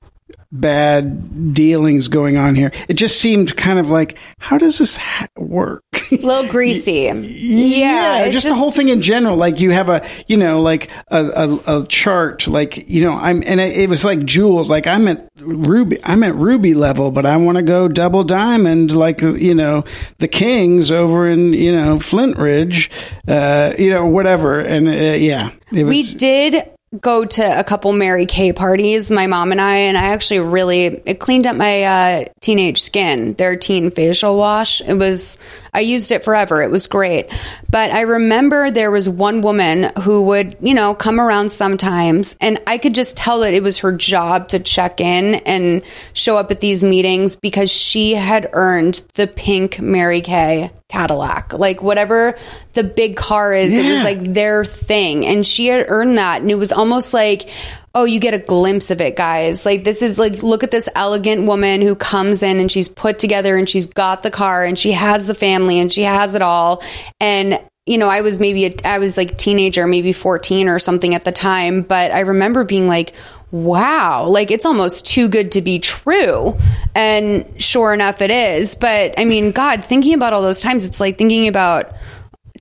bad dealings going on here. It just seemed kind of like, how does this ha- work? A little greasy. yeah. it's just, the whole thing in general. Like you have a, you know, like a, a, a chart. Like you know, I'm and it, it was like jewels. Like I'm at ruby. I'm at ruby level, but I want to go double diamond. Like you know, the kings over in you know Flint Ridge. Uh, you know, whatever. And uh, yeah, was. we did go to a couple Mary Kay parties, my mom and I, and I actually really it cleaned up my uh, teenage skin. Their teen facial wash. It was I used it forever. It was great. But I remember there was one woman who would, you know, come around sometimes and I could just tell that it was her job to check in and show up at these meetings because she had earned the pink Mary Kay Cadillac. Like whatever the big car is, it was like their thing. And she had earned that. And it was almost like, oh, you get a glimpse of it, guys. Like this is like, look at this elegant woman who comes in and she's put together and she's got the car and she has the family and she has it all. And you know, I was maybe a, I was like teenager, maybe 14 or something at the time, but I remember being like, wow, like it's almost too good to be true. And sure enough, it is. But I mean, God, thinking about all those times, it's like thinking about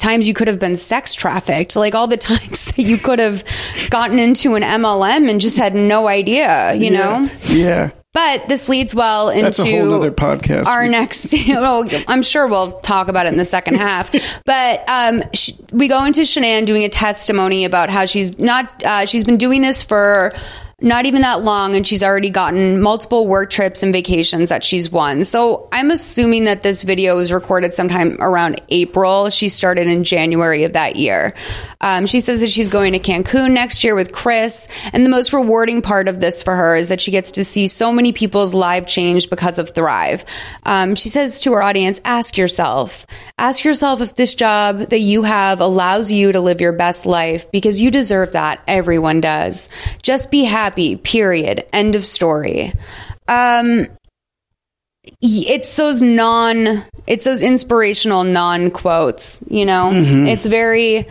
times you could have been sex trafficked, like all the times that you could have gotten into an MLM and just had no idea, you know? yeah. But this leads well into That's a whole nother podcast. our next. well, I'm sure we'll talk about it in the second half. But um, sh- we go into Shanann doing a testimony about how she's not. Uh, she's been doing this for. Not even that long, and she's already gotten multiple work trips and vacations that she's won. So I'm assuming that this video was recorded sometime around April. She started in January of that year. Um, she says that she's going to Cancun next year with Chris. And the most rewarding part of this for her is that she gets to see so many people's life change because of Thrive. Um, she says to her audience, ask yourself, ask yourself if this job that you have allows you to live your best life because you deserve that. Everyone does. Just be happy, period. End of story. Um, it's those non it's those inspirational non quotes you know Mm-hmm. it's very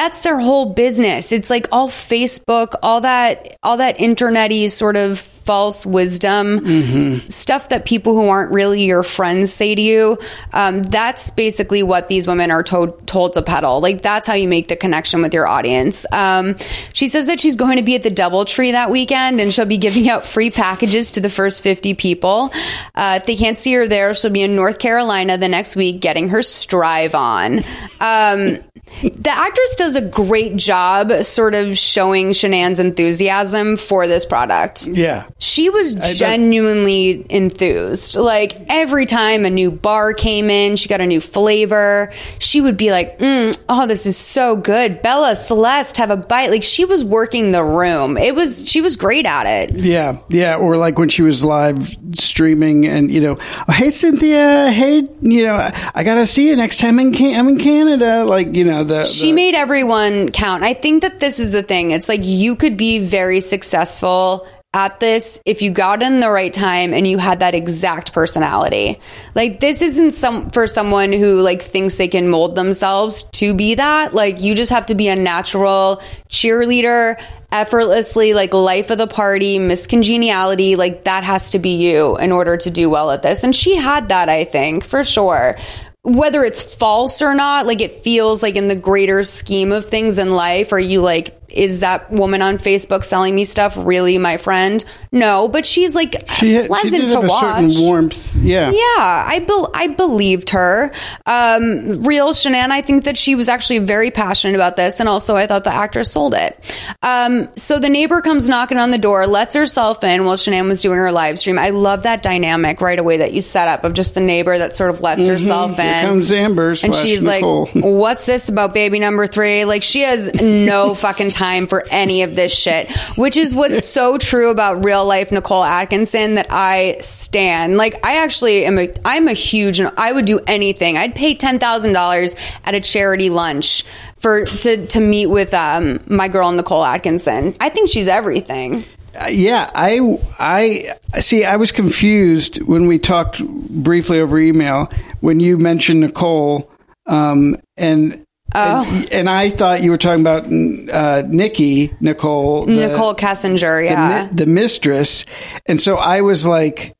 that's their whole business. It's like all facebook all that all that internety sort of false wisdom Mm-hmm. s- stuff that people who aren't really your friends say to you. Um, that's basically what these women are told told to peddle. Like that's how you make the connection with your audience. Um, she says that she's going to be at the doubletree that weekend and she'll be giving out free packages to the first 50 people. Uh, if they can't see her there she'll be in north carolina the next week getting her strive on. Um, the actress does a great job sort of showing Shanann's enthusiasm for this product. Yeah. She was genuinely enthused. Like every time a new bar came in, she got a new flavor. She would be like, mm, "Oh, this is so good." Bella, Celeste, have a bite. Like she was working the room. It was she was great at it. Yeah, yeah, or like when she was live streaming, and you know, oh, hey Cynthia, hey, you know, I, I gotta see you next time in Can- I'm in Canada. Like you know, the she made everyone count. I think that this is the thing. It's like you could be very successful at this if you got in the right time and you had that exact personality. Like this isn't some for someone who like thinks they can mold themselves to be that. Like you just have to be a natural cheerleader, effortlessly like life of the party, Miss Congeniality, like that has to be you in order to do well at this. And she had that, I think, for sure whether it's false or not, like it feels like in the greater scheme of things in life, are you like, is that woman on Facebook selling me stuff really my friend? No, but she's like she, had- she pleasant did to a watch. warmth. Yeah, Yeah, I bel I believed her. Um, real Shanann, I think that she was actually very passionate about this, and also I thought the actress sold it. Um, so the neighbor comes knocking on the door, lets herself in while Shanann was doing her live stream. I love that dynamic right away that you set up of just the neighbor that sort of lets herself in. Mm-hmm. Here comes Amber and she's Nicole. like, "What's this about baby number three? Like she has no fucking time for any of this shit. Which is what's so true about real life Nicole Atkinson that I stand. Like I actually am a I'm a huge I would do anything. I'd pay ten thousand dollars at a charity lunch for to to meet with um my girl Nicole Atkinson. I think she's everything. Uh, yeah, I I see. I was confused when we talked briefly over email when you mentioned Nicole, um, and Oh. And, and I thought you were talking about uh, Nikki Nicole, the- Nichol Kessinger, yeah. mi- the mistress, and so I was like.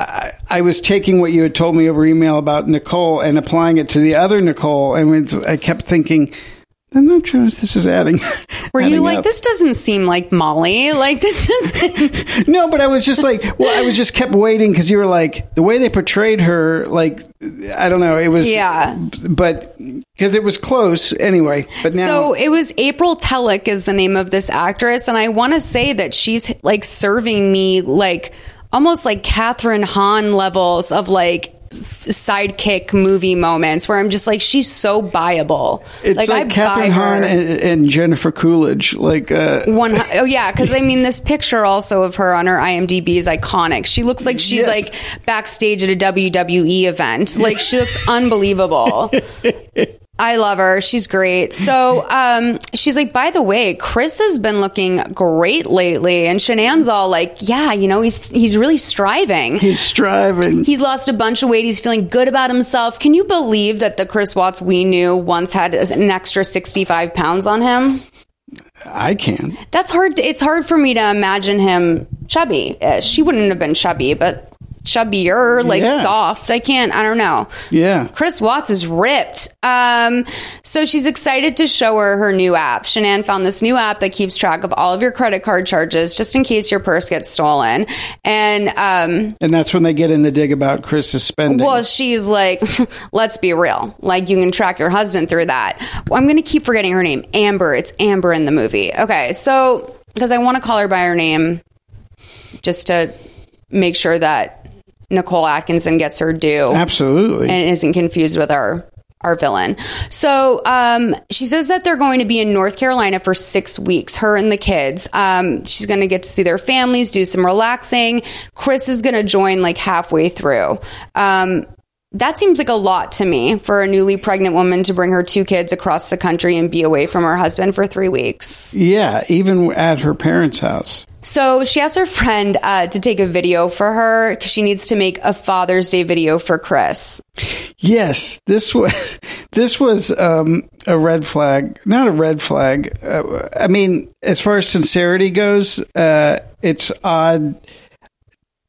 I, I was taking what you had told me over email about Nicole and applying it to the other Nicole, and I kept thinking, I'm not sure if this is adding. Were you like, up. this doesn't seem like Molly? Like, this doesn't. No, but I was just like, well, I was just kept waiting because you were like the way they portrayed her. Like, I don't know, it was Yeah. but because it was close anyway. But now, So it was April Telek is the name of this actress, and I want to say that she's like serving me like almost like Kathryn Hahn levels of like sidekick movie moments where I'm just like she's so buyable. it's like, I Kathryn Hahn and, and Jennifer Coolidge. Like, uh, One, oh yeah, because I mean, this picture also of her on her IMDb is iconic. She looks like she's Yes. like backstage at a WWE event. Like she looks unbelievable. I love her. She's great. So um, she's like, by the way, Chris has been looking great lately, and Shanann's all like, yeah, you know, he's he's really striving. he's striving. He's lost a bunch of weight. He's feeling good about himself. Can you believe that the Chris Watts we knew once had an extra 65 pounds on him? I can. That's hard. To, it's hard for me to imagine him chubby. She wouldn't have been chubby, but chubbier, like Yeah. soft. I can't. I don't know. Yeah. Chris Watts is ripped. Um, so she's excited to show her her new app. Shanann found this new app that keeps track of all of your credit card charges, just in case your purse gets stolen. And um, And that's when they get in the dig about Chris's spending. well, she's like, let's be real. Like, you can track your husband through that. Well, I'm going to keep forgetting her name. Amber. It's Amber in the movie. Okay. So, because I want to call her by her name just to make sure that Nicole Atkinson gets her due Absolutely. and isn't confused with our our villain. So um, she says that they're going to be in North Carolina for six weeks, her and the kids. Um, she's going to get to see their families, do some relaxing. Chris is going to join like halfway through. Um, that seems like a lot to me for a newly pregnant woman to bring her two kids across the country and be away from her husband for three weeks. yeah, even at her parents' house. So she asked her friend uh, to take a video for her because she needs to make a Father's Day video for Chris. Yes, this was this was um, a red flag. Not a red flag. Uh, I mean, as far as sincerity goes, uh, it's odd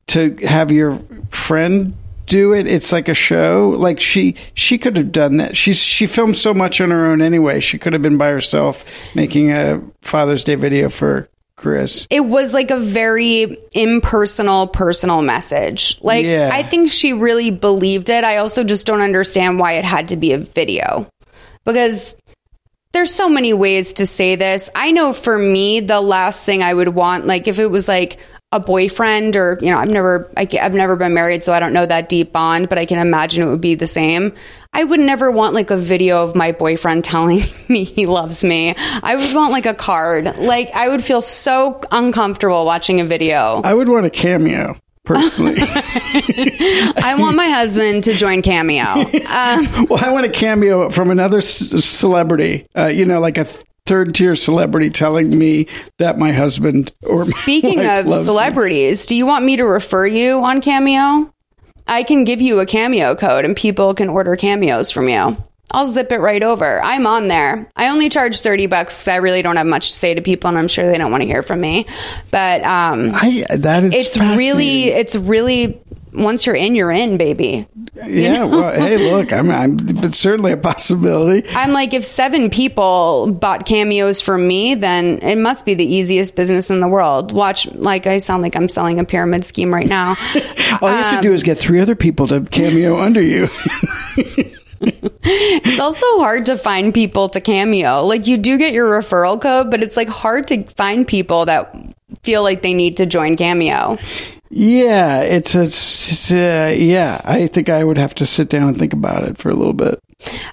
to have your friend do it. It's like a show. Like she she could have done that. She's she filmed so much on her own anyway. She could have been by herself making a Father's Day video for Chris. it was like a very impersonal personal message like Yeah. i think she really believed it i also just don't understand why it had to be a video because there's so many ways to say this i know for me the last thing i would want like if it was like a boyfriend or you know i've never I, have never been married so i don't know that deep bond but i can imagine it would be the same. I would never want like a video of my boyfriend telling me he loves me. I would want like a card. Like i would feel so uncomfortable watching a video. I would want a cameo personally. i want my husband to join cameo um, Well, I want a cameo from another c- celebrity. Uh, you know, like a th- third tier celebrity telling me that my husband or my Speaking wife of loves me. celebrities, do you want me to refer you on Cameo? I can give you a Cameo code and people can order cameos from you. I'll zip it right over. I'm on there. I only charge 30 bucks 'cause I really don't have much to say to people and I'm sure they don't want to hear from me. But um I that is it's really it's really once you're in, you're in, baby. yeah. Well, hey, look, I'm, I'm, but certainly a possibility. I'm like, if seven people bought cameos from me, then it must be the easiest business in the world. Watch, like, I sound like I'm selling a pyramid scheme right now. All you have to do is get three other people to cameo under you. It's also hard to find people to cameo. Like, you do get your referral code, but it's like hard to find people that feel like they need to join cameo. yeah, it's a, it's uh, yeah. I think I would have to sit down and think about it for a little bit.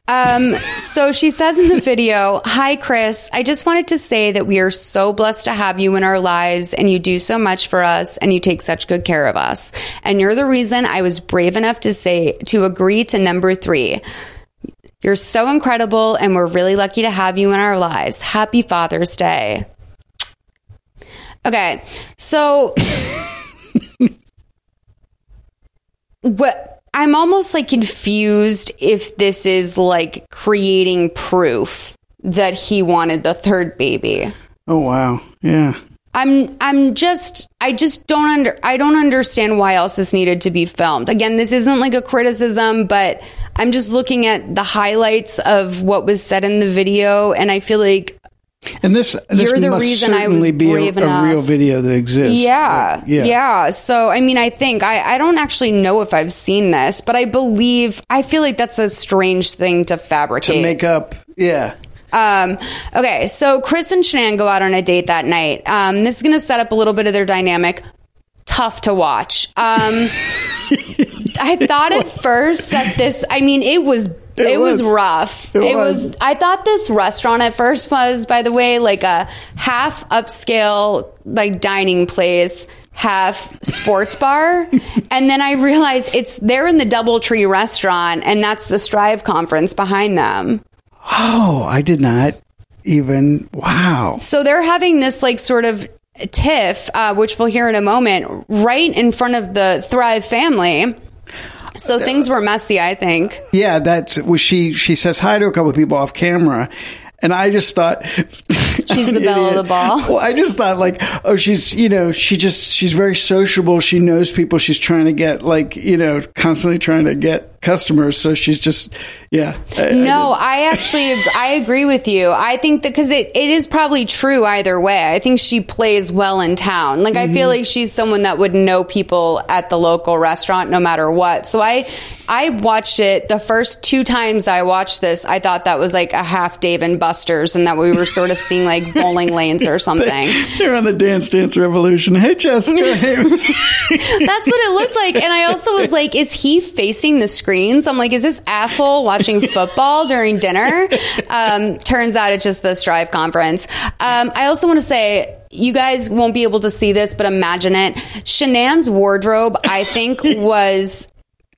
Um, so she says in the video, Hi, Chris. I just wanted to say that we are so blessed to have you in our lives and you do so much for us and you take such good care of us. And you're the reason I was brave enough to say, to agree to number three. You're so incredible and we're really lucky to have you in our lives. Happy Father's Day. Okay. So what I'm almost like confused if this is like creating proof that he wanted the third baby. Oh wow. Yeah. I'm I'm just I just don't under I don't understand why else this needed to be filmed. Again, this isn't like a criticism, but I'm just looking at the highlights of what was said in the video and I feel like And this, this You're the must reason I was certainly be a, brave a enough. real video that exists. Yeah, Like, yeah. yeah. So, I mean, I think I, I don't actually know if I've seen this, but I believe I feel like that's a strange thing to fabricate. To make up. Yeah. Um, okay, so Chris and Shanann go out on a date that night. Um, this is going to set up a little bit of their dynamic. Tough to watch. Um, I thought at first that this, I mean, it was. It, It was, was. rough. It It, was. was. I thought this restaurant at first was, by the way, like a half upscale, like dining place, half sports bar. and then I realized it's they're in the Doubletree restaurant, and that's the Thrive conference behind them. Oh, I did not even. Wow. So they're having this like sort of tiff, uh, which we'll hear in a moment, right in front of the Thrive family. So things were messy, I think. Yeah, that's well, she. She says hi to a couple of people off camera, and I just thought She's the belle of the ball. Well, I just thought like, oh, she's you know, she just she's very sociable. She knows people. She's trying to get like you know, constantly trying to get customers. So she's just yeah. I- I No, I actually I agree with you. I think that because it, it is probably true either way. I think she plays well in town. Like I feel mm-hmm. like she's someone that would know people at the local restaurant no matter what. So I I watched it the first two times I watched this. I thought that was like a half Dave and Buster's, and that we were sort of seeing like bowling lanes or something. They're on the Dance Dance Revolution. Hey, Jessica. That's what it looked like. And I also was like, is he facing the screens? I'm like, is this asshole watching football during dinner? Um, turns out it's just the Thrive conference. Um, I also want to say, you guys won't be able to see this, but imagine it. Shanann's wardrobe, I think, was.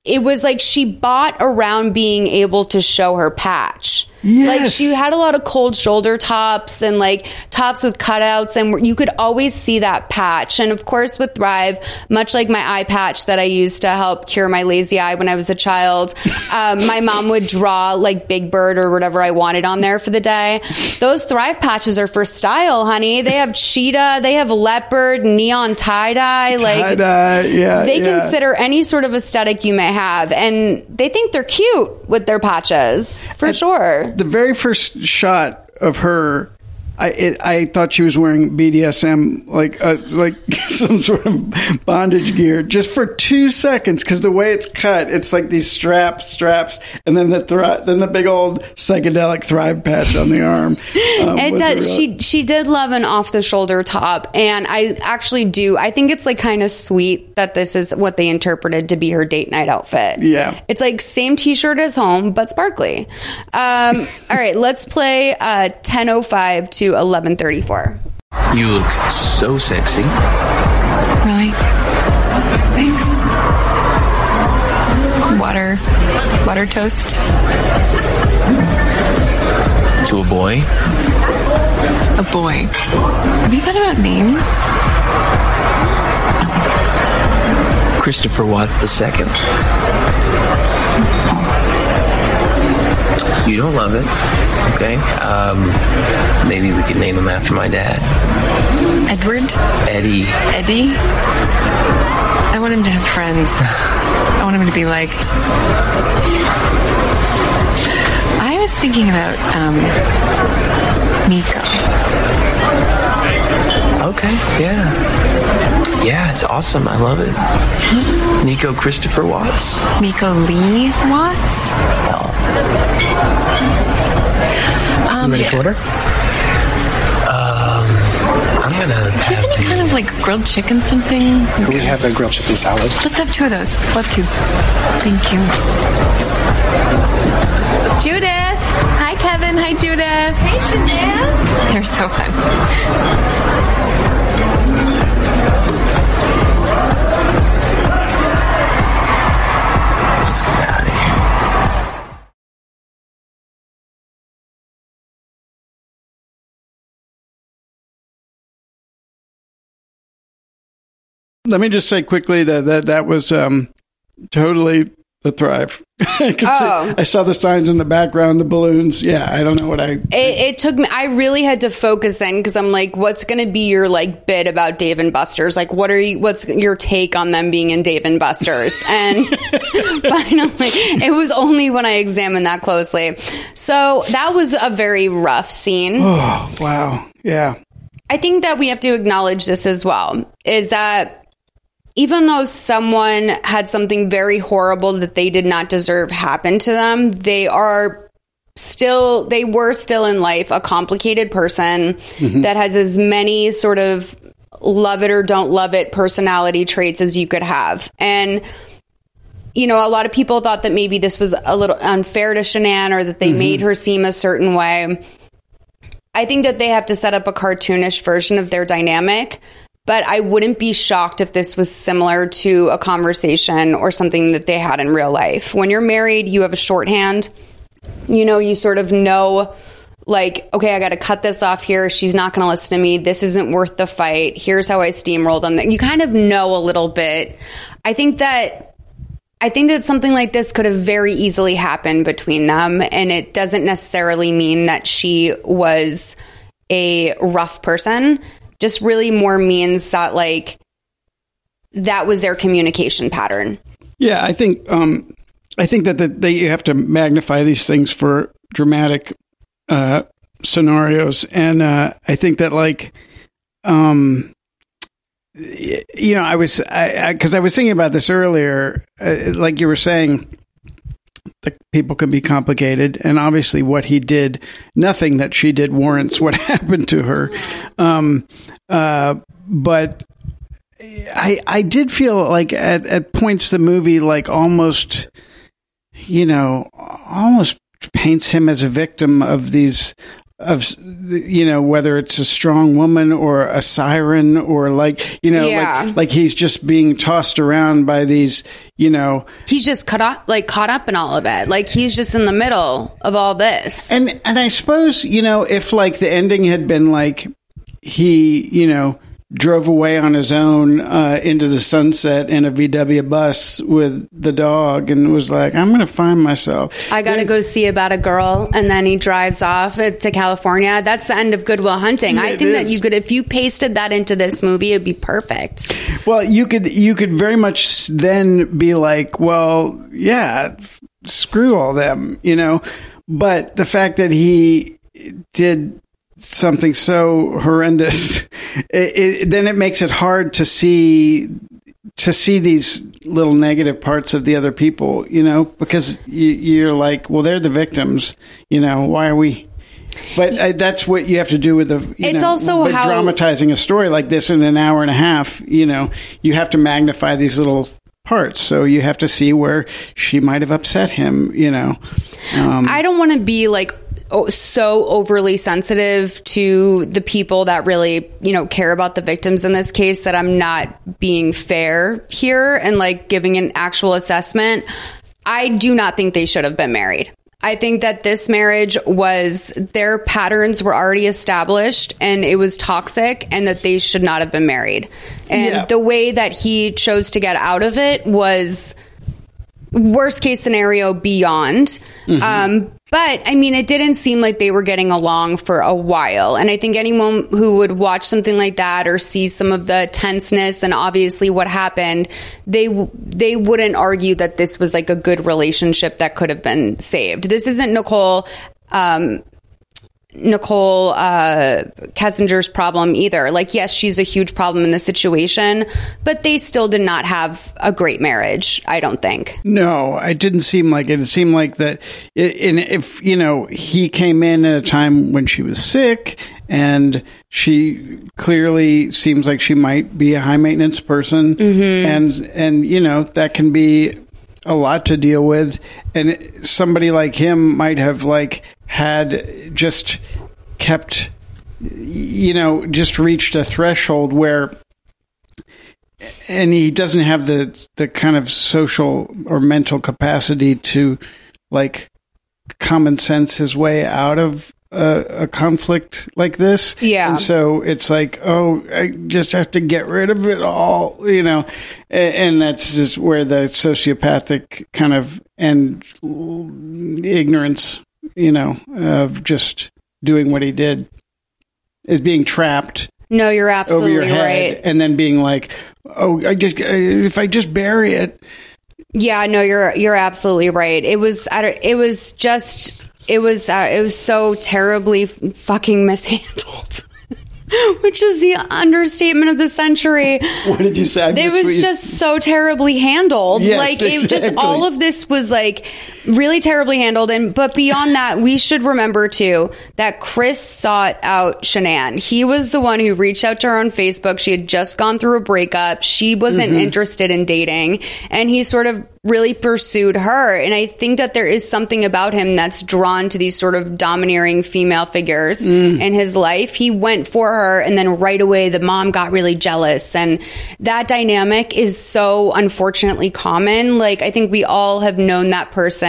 It was like she bought around being able to show her patch. Like Yes. she had a lot of cold shoulder tops and like tops with cutouts, and you could always see that patch. And of course, with Thrive, much like my eye patch that I used to help cure my lazy eye when I was a child, um, my mom would draw like Big Bird or whatever I wanted on there for the day. Those Thrive patches are for style, honey. They have cheetah, they have leopard, neon tie dye, like Tie-dye, yeah, they yeah. consider any sort of aesthetic you may have, and they think they're cute with their patches for sure. The very first shot of her, I it, I thought she was wearing BDSM like uh, like some sort of bondage gear just for two seconds because the way it's cut, it's like these straps, straps, and then the thri- then the big old psychedelic thrive patch on the arm. Um, It does. real- She she did love an off the shoulder top, and I actually do. I think it's like kind of sweet that this is what they interpreted to be her date night outfit. Yeah. it's like same t shirt as home, but sparkly. Um, all right, let's play uh, ten oh five to eleven thirty four. You look so sexy. Really? Thanks. Water. Water toast. To a boy. A boy. Have you thought about names? Christopher Watts the second. You don't love it, okay? Um, maybe we could name him after my dad, Edward? Eddie. Eddie? I want him to have friends. I want him to be liked. I was thinking about um, Nico. Okay, yeah. Yeah, it's awesome. I love it. Nico Christopher Watts. Nico Lee Watts? You ready to order? Um, I'm gonna Do you have any kind of like grilled chicken something? We have a grilled chicken salad. Let's have two of those. Love two. Thank you. Judith! Hi, Kevin. Hi, Judith. Hey, Chanel. You're so fun. Let's get out Let me just say quickly that that that was um, totally the Thrive. I, Oh. see, I saw the signs in the background, the balloons. Yeah, I don't know what I. It, it took me. I really had to focus in because I'm like, what's going to be your like bit about Dave and Buster's? Like, what are you? What's your take on them being in Dave and Buster's? And finally, it was only when I examined that closely. So that was a very rough scene. Oh wow, yeah. I think that we have to acknowledge this as well. Is that even though someone had something very horrible that they did not deserve happen to them, they are still they were still in life a complicated person Mhm. that has as many sort of love it or don't love it personality traits as you could have. And you know, a lot of people thought that maybe this was a little unfair to Shanann or that they Mhm. made her seem a certain way. I think that they have to set up a cartoonish version of their dynamic, but I wouldn't be shocked if this was similar to a conversation or something that they had in real life. When you're married, you have a shorthand. You know, you sort of know like, okay, I got to cut this off here. She's not going to listen to me. This isn't worth the fight. Here's how I steamroll them. You kind of know a little bit. I think that I think that something like this could have very easily happened between them, and it doesn't necessarily mean that she was a rough person. Just really more means that like that was their communication pattern. Yeah, I think um, I think that the, that you have to magnify these things for dramatic uh, scenarios, and uh, I think that like um, you know, I was I because I, was thinking about this earlier, uh, like you were saying. People can be complicated, and obviously, what he did, nothing that she did warrants what happened to her. Um, uh, but I I did feel like at at points the movie like almost you know almost paints him as a victim of these of you know whether it's a strong woman or a siren or like you know Yeah. like like he's just being tossed around by these you know He's just caught up, like caught up in all of it. Like he's just in the middle of all this. And and I suppose you know if like the ending had been like he you know drove away on his own uh, into the sunset in a VW bus with the dog and was like I'm going to find myself. I got to go see about a girl, and then he drives off to California. That's the end of Good Will Hunting. I think that you could, if you pasted that into this movie, it'd be perfect. Well, you could you could very much then be like, well, yeah, screw all them, you know. But the fact that he did something so horrendous, it, it, then it makes it hard to see to see these little negative parts of the other people, you know, because you, you're like, well, they're the victims, you know. Why are we? But uh, that's what you have to do with the. You It's know, also how- dramatizing a story like this in an hour and a half. You know, you have to magnify these little parts, so you have to see where she might have upset him. You know, um, I don't want to be like so overly sensitive to the people that really, you know, care about the victims in this case that I'm not being fair here and like giving an actual assessment. I do not think they should have been married. I think that this marriage was their patterns were already established and it was toxic and that they should not have been married. And Yeah. the way that he chose to get out of it was worst case scenario beyond. Mhm. Um, but I mean, it didn't seem like they were getting along for a while. And I think anyone who would watch something like that or see some of the tenseness and obviously what happened, they they wouldn't argue that this was like a good relationship that could have been saved. This isn't Nicole. Um, Nicole uh, Kessinger's problem either. Like, yes, she's a huge problem in this situation, but they still did not have a great marriage. I don't think. No, it didn't seem like it. It seemed like that. And if you know, he came in at a time when she was sick, and she clearly seems like she might be a high maintenance person, and and you know that can be a lot to deal with. And somebody like him might have like had just kept, you know, just reached a threshold where and he doesn't have the the kind of social or mental capacity to like common sense his way out of a, a conflict like this. Yeah. And so it's like, oh, I just have to get rid of it all, you know, and, and that's just where the sociopathic kind of and ignorance, you know, of just doing what he did is being trapped No, you're absolutely your right. and then being like, oh, I just, if I just bury it, Yeah, no, you're you're absolutely right. It was I don't, it was just it was uh, it was so terribly fucking mishandled. Which is the understatement of the century. what did you say? I It was just so terribly handled. Yes, like it just all of this was like really terribly handled. And but beyond that, we should remember too that Chris sought out Shanann. He was the one who reached out to her on Facebook. She had just gone through a breakup. She wasn't Mm-hmm. interested in dating, and he sort of really pursued her. And I think that there is something about him that's drawn to these sort of domineering female figures Mm. in his life. He went for her, and then right away, the mom got really jealous. And that dynamic is so unfortunately common. Like, I think we all have known that person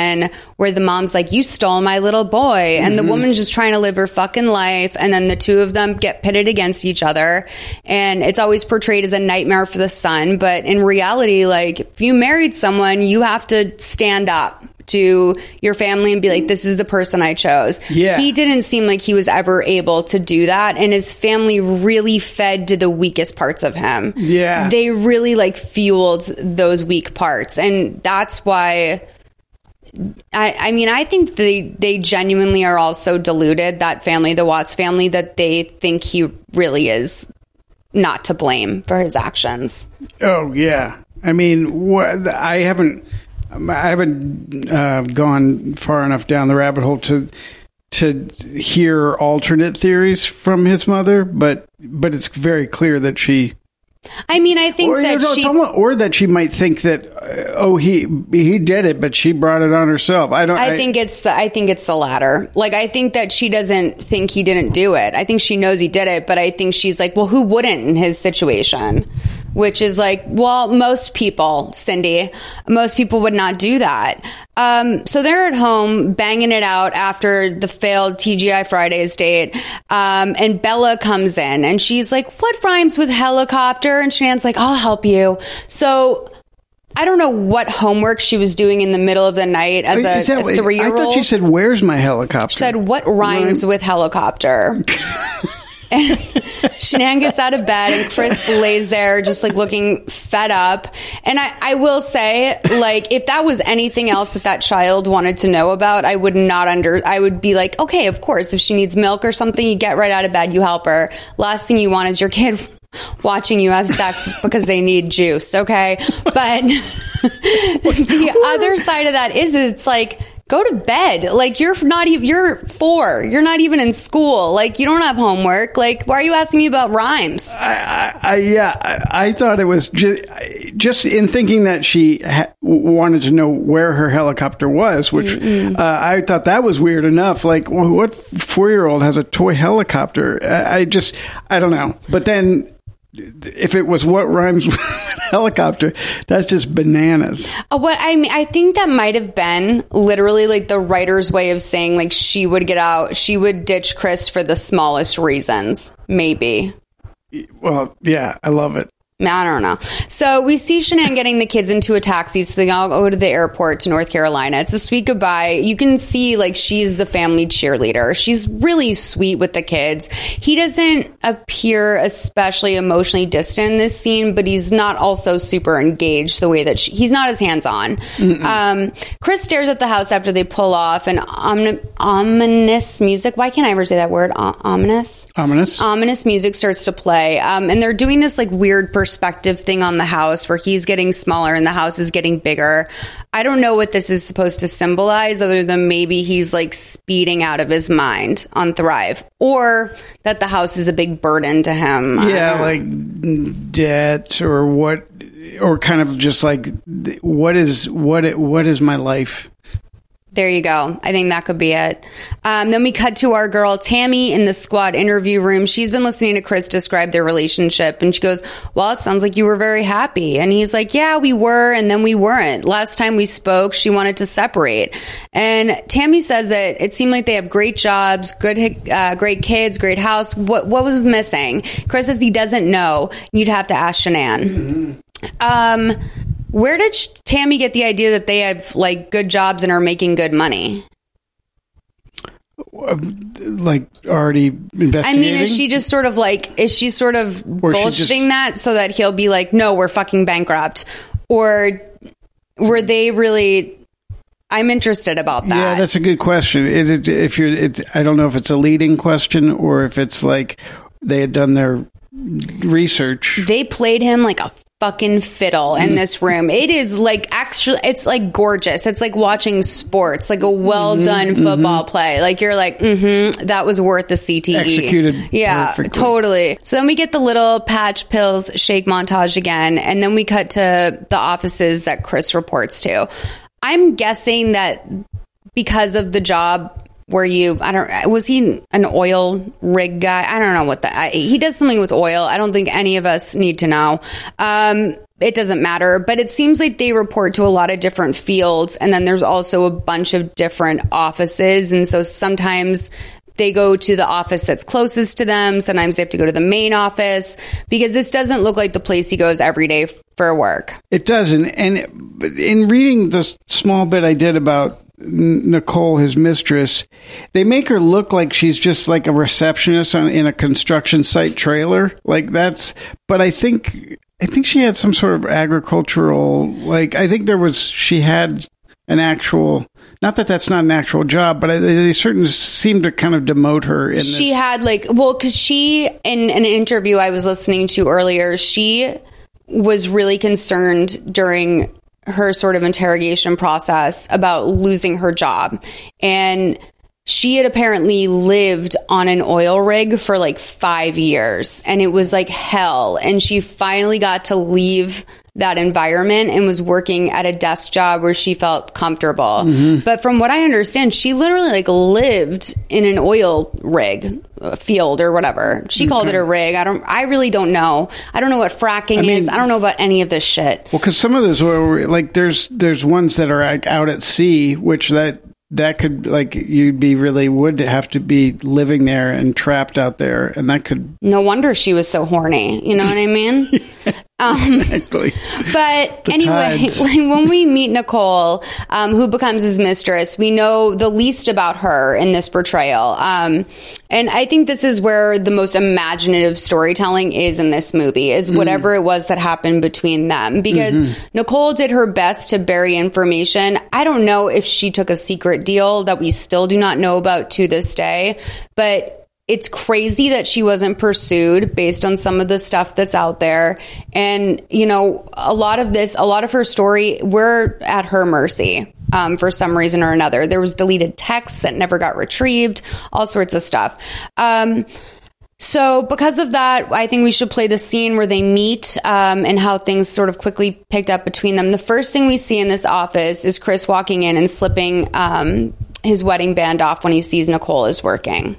where the mom's like, You stole my little boy. And the mm-hmm. woman's just trying to live her fucking life. And then the two of them get pitted against each other. And it's always portrayed as a nightmare for the son. But in reality, like, if you married someone, you have to stand up to your family and be like, this is the person I chose. Yeah. He didn't seem like he was ever able to do that. And his family really fed to the weakest parts of him. Yeah. They really like fueled those weak parts. And that's why. I, I mean, I think they they genuinely are all so deluded that family, the Watts family, that they think he really is not to blame for his actions. Oh yeah, I mean, I haven't, I haven't uh, gone far enough down the rabbit hole to to hear alternate theories from his mother, but but it's very clear that she, I mean, I think or, that no, she someone- or that she might think that uh, oh he he did it, but she brought it on herself. I don't. I think it's the I think it's the latter. Like I think that she doesn't think he didn't do it. I think she knows he did it, but I think she's like, well, who wouldn't in his situation? Which is like, well, most people, Cindy, most people would not do that. Um, so they're at home banging it out after the failed TGI Fridays date. Um, and Bella comes in and she's like, what rhymes with helicopter? And Shan's like, I'll help you. So I don't know what homework she was doing in the middle of the night as Is a, a three year I old. thought she said, "Where's my helicopter?" She said, "What rhymes with helicopter?" and Shanann gets out of bed, and Chris lays there just like looking fed up. And I, I will say, like, if that was anything else that that child wanted to know about, I would not under. I would be like, okay, of course, if she needs milk or something, you get right out of bed, you help her. Last thing you want is your kid watching you have sex because they need juice. Okay, but the other side of that is it's like go to bed like you're not even you're four you're not even in school like you don't have homework like why are you asking me about rhymes I, yeah, I, I thought it was just, just in thinking that she ha- wanted to know where her helicopter was, which uh, I thought that was weird enough. Like, what four year old has a toy helicopter? I, I just, I don't know. But then if it was what rhymes with helicopter, that's just bananas. Uh, what I mean, I think that might have been literally like the writer's way of saying like she would get out, she would ditch Chris for the smallest reasons, maybe. Well, yeah, I love it. I don't know. So we see Shanann getting the kids into a taxi so they all go to the airport to North Carolina. It's a sweet goodbye. You can see like she's the family cheerleader. She's really sweet with the kids. He doesn't appear especially emotionally distant in this scene, but he's not also super engaged the way that she, he's not as hands on. Um, Chris stares at the house after they pull off and omni- ominous music. Why can't I ever say that word? O- ominous? Ominous. ominous music starts to play um, and they're doing this like weird perspective thing on the house where he's getting smaller and the house is getting bigger i don't know what this is supposed to symbolize other than maybe he's like speeding out of his mind on thrive or that the house is a big burden to him yeah, like debt or what, or kind of just like what is what it, what is my life? There you go. I think that could be it. Um, then we cut to our girl Tammy in the squad interview room. She's been listening to Chris describe their relationship, and she goes, "Well, it sounds like you were very happy." And he's like, "Yeah, we were, and then we weren't. Last time we spoke, she wanted to separate." And Tammy says that it seemed like they have great jobs, good, uh, great kids, great house. What what was missing? Chris says he doesn't know. You'd have to ask Shanann. Um, where did Tammy get the idea that they have like good jobs and are making good money? Like already investigating. I mean, is she just sort of like is she sort of Or bullshitting just- that so that he'll be like, no, we're fucking bankrupt, or were they really? I'm interested about that. Yeah, that's a good question. It, it, if you're, it, I don't know if it's a leading question or if it's like they had done their research. they played him like a fucking fiddle Mm. in this room. It is like actually, it's like gorgeous. It's like watching sports, like a well Mm-hmm, done football play. Like you're like, mm-hmm, that was worth the CTE. Executed Yeah, perfectly. totally. So then we get the little patch pills shake montage again, and then we cut to the offices that Chris reports to. I'm guessing that because of the job where you I don't was he an oil rig guy? I don't know what the he does something with oil. I don't think any of us need to know. Um it doesn't matter, but it seems like they report to a lot of different fields and then there's also a bunch of different offices and so sometimes they go to the office that's closest to them. Sometimes they have to go to the main office because this doesn't look like the place he goes every day for work. It doesn't. And in reading the small bit I did about Nichol, his mistress, they make her look like she's just like a receptionist on, in a construction site trailer. Like that's, but I think, I think she had some sort of agricultural, like, I think there was, she had an actual, not that that's not an actual job, but I, they certainly seem to kind of demote her in she this. had like well because she in an interview i was listening to earlier she was really concerned during her sort of interrogation process about losing her job. And she had apparently lived on an oil rig for like five years and it was like hell. And she finally got to leave that environment and was working at a desk job where she felt comfortable. Mm-hmm. But from what i understand she literally like lived in an oil rig field or whatever. She called it a rig. I don't i really don't know. I don't know what fracking I mean- is. I don't know about any of this shit. Well, because some of those oil, like there's there's ones that are like out at sea, which that that could like you'd be really would have to be living there and trapped out there, and that could no wonder she was so horny. You know what i mean um, exactly. But The anyway, like when we meet Nichol, um, who becomes his mistress, we know the least about her in this portrayal. Um, and I think this is where the most imaginative storytelling is in this movie, is whatever it was that happened between them. Because Mhm. Nichol did her best to bury information. I don't know if she took a secret deal that we still do not know about to this day, but it's crazy that she wasn't pursued based on some of the stuff that's out there. And, you know, a lot of this, a lot of her story, we're at her mercy um, for some reason or another. There was deleted texts that never got retrieved, all sorts of stuff. Um, so, because of that, I think we should play the scene where they meet um, and how things sort of quickly picked up between them. The first thing we see in this office is Chris walking in and slipping um, his wedding band off when he sees Nichol is working.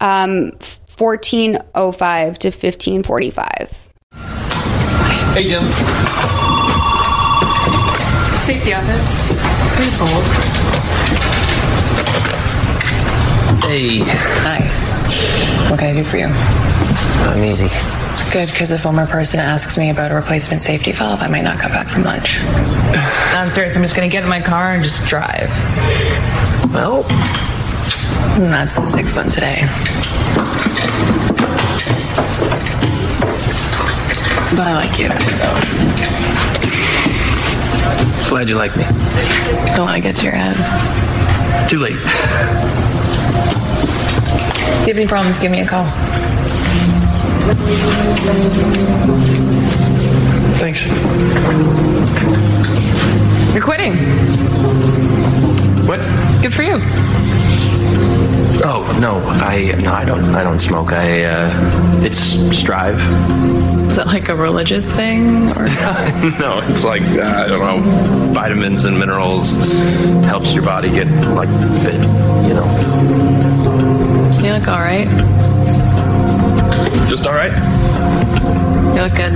Um, 1405 to 1545. Hey, Jim. Safety office. Please hold. Hey. Hi. What can I do for you? I'm easy. Good, because if one more person asks me about a replacement safety valve, I might not come back from lunch. I'm serious. I'm just going to get in my car and just drive. Well, And that's the sixth one today. But I like you, so glad you like me. don't want to get to your head. Too late. If you have any problems, give me a call. Thanks. You're quitting. What? Good for you. Oh no, I no, I don't. I don't smoke. I uh, it's Strive. Is that like a religious thing? Or? no, it's like uh, I don't know, vitamins and minerals helps your body get like fit. You know, You look all right. just all right. You look good.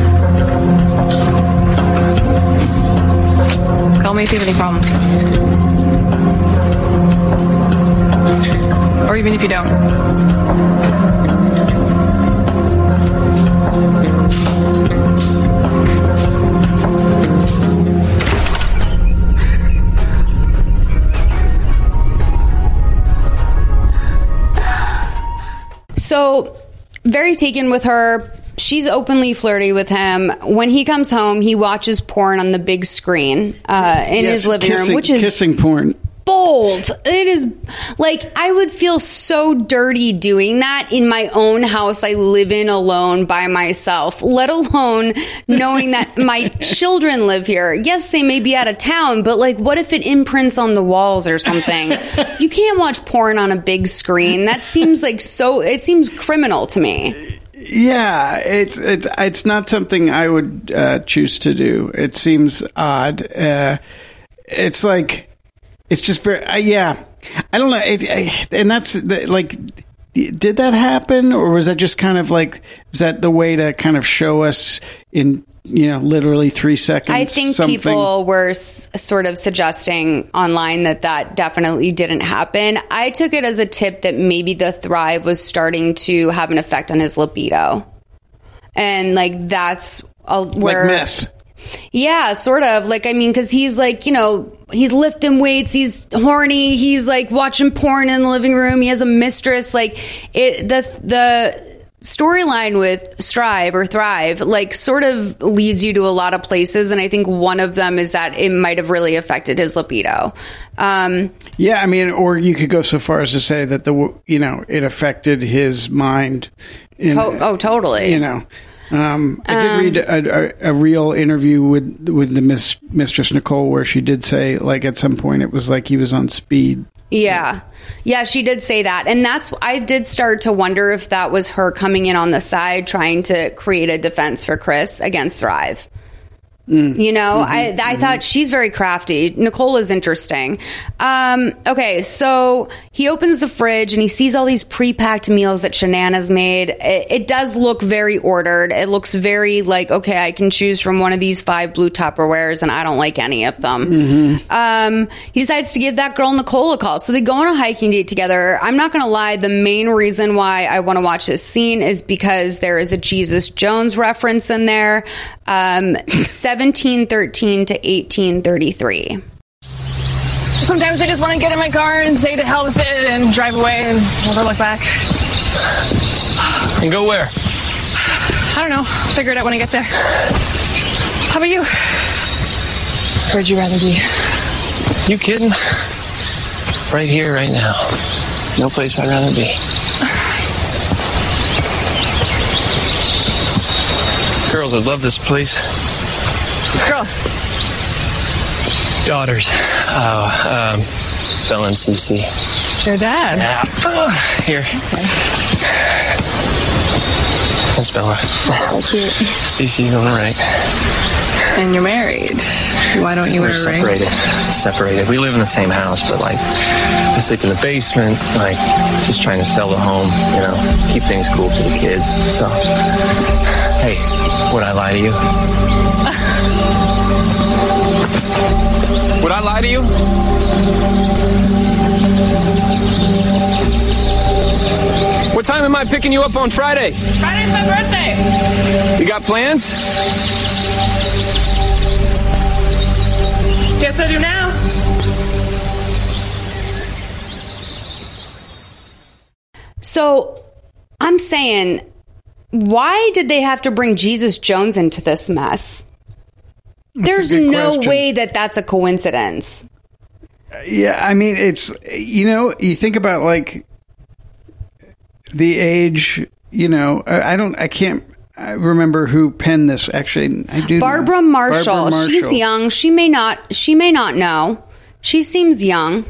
Call me if you have any problems. Or even if you don't. So, very taken with her. She's openly flirty with him. When he comes home, he watches porn on the big screen uh, in Yes, his living kissing- room, which is kissing porn. Bold. It is like I would feel so dirty doing that in my own house I live in alone by myself, let alone knowing that my children live here. Yes, they may be out of town, but like what if it imprints on the walls or something? you can't watch porn on a big screen. That seems like so it seems criminal to me. Yeah, it's it's it's not something I would uh, choose to do. It seems odd. Uh, it's like it's just very uh, yeah. I don't know. It, I, and that's the, like, did that happen, or was that just kind of like was that the way to kind of show us in you know literally three seconds? I think something? people were s- sort of suggesting online that that definitely didn't happen. I took it as a tip that maybe the Thrive was starting to have an effect on his libido. And like that's a, where like meth. Yeah, sort of. Like, I mean, because he's like, you know, he's lifting weights, he's horny, he's like watching porn in the living room, he has a mistress. Like, it, the, the, storyline with strive or thrive like sort of leads you to a lot of places and i think one of them is that it might have really affected his libido um Yeah, I mean, or you could go so far as to say that the you know it affected his mind. In, To- oh, totally. You know, um, I did Um, read a, a, a real interview with with the miss, mistress Nichol where she did say like at some point it was like he was on speed. Yeah. Yeah, she did say that. And that's, I did start to wonder if that was her coming in on the side trying to create a defense for Chris against Thrive. You know, I I thought she's very crafty. Nichol is interesting. Um, okay, so he opens the fridge and he sees all these pre-packed meals that Shanann's made. It, it does look very ordered. It looks very like okay, I can choose from one of these five blue Tupperwares, and I don't like any of them. Um, he decides to give that girl Nichol a call. So they go on a hiking date together. I'm not going to lie. The main reason why I want to watch this scene is because there is a Jesus Jones reference in there. Um, 1713 to 1833. Sometimes I just want to get in my car and say to hell with it and drive away and never look back. And go where? I don't know. Figure it out when I get there. How about you? Where'd you rather be? You kidding? Right here, right now. No place I'd rather be. Girls, I love this place. Girls. Daughters. Oh, um, Bella and Cece. Your dad. Yeah. Ugh, here. That's Bella. Cute. Cece's on the right. And you're married. Why don't you We're wear a ring? separated. Separated. We live in the same house, but like, I sleep in the basement. Like, just trying to sell the home. You know, keep things cool for the kids. So, hey, would I lie to you? Would I lie to you? What time am I picking you up on Friday? Friday's my birthday. You got plans? Guess I do now. So I'm saying, why did they have to bring Jesus Jones into this mess? There's no question. way that that's a coincidence. Yeah, I mean, it's you know, you think about like the age. You know, I, I don't, I can't. I remember who penned this. Actually, I do. Barbara Marshall, Barbara she's young. She may not. She may not know. She seems young.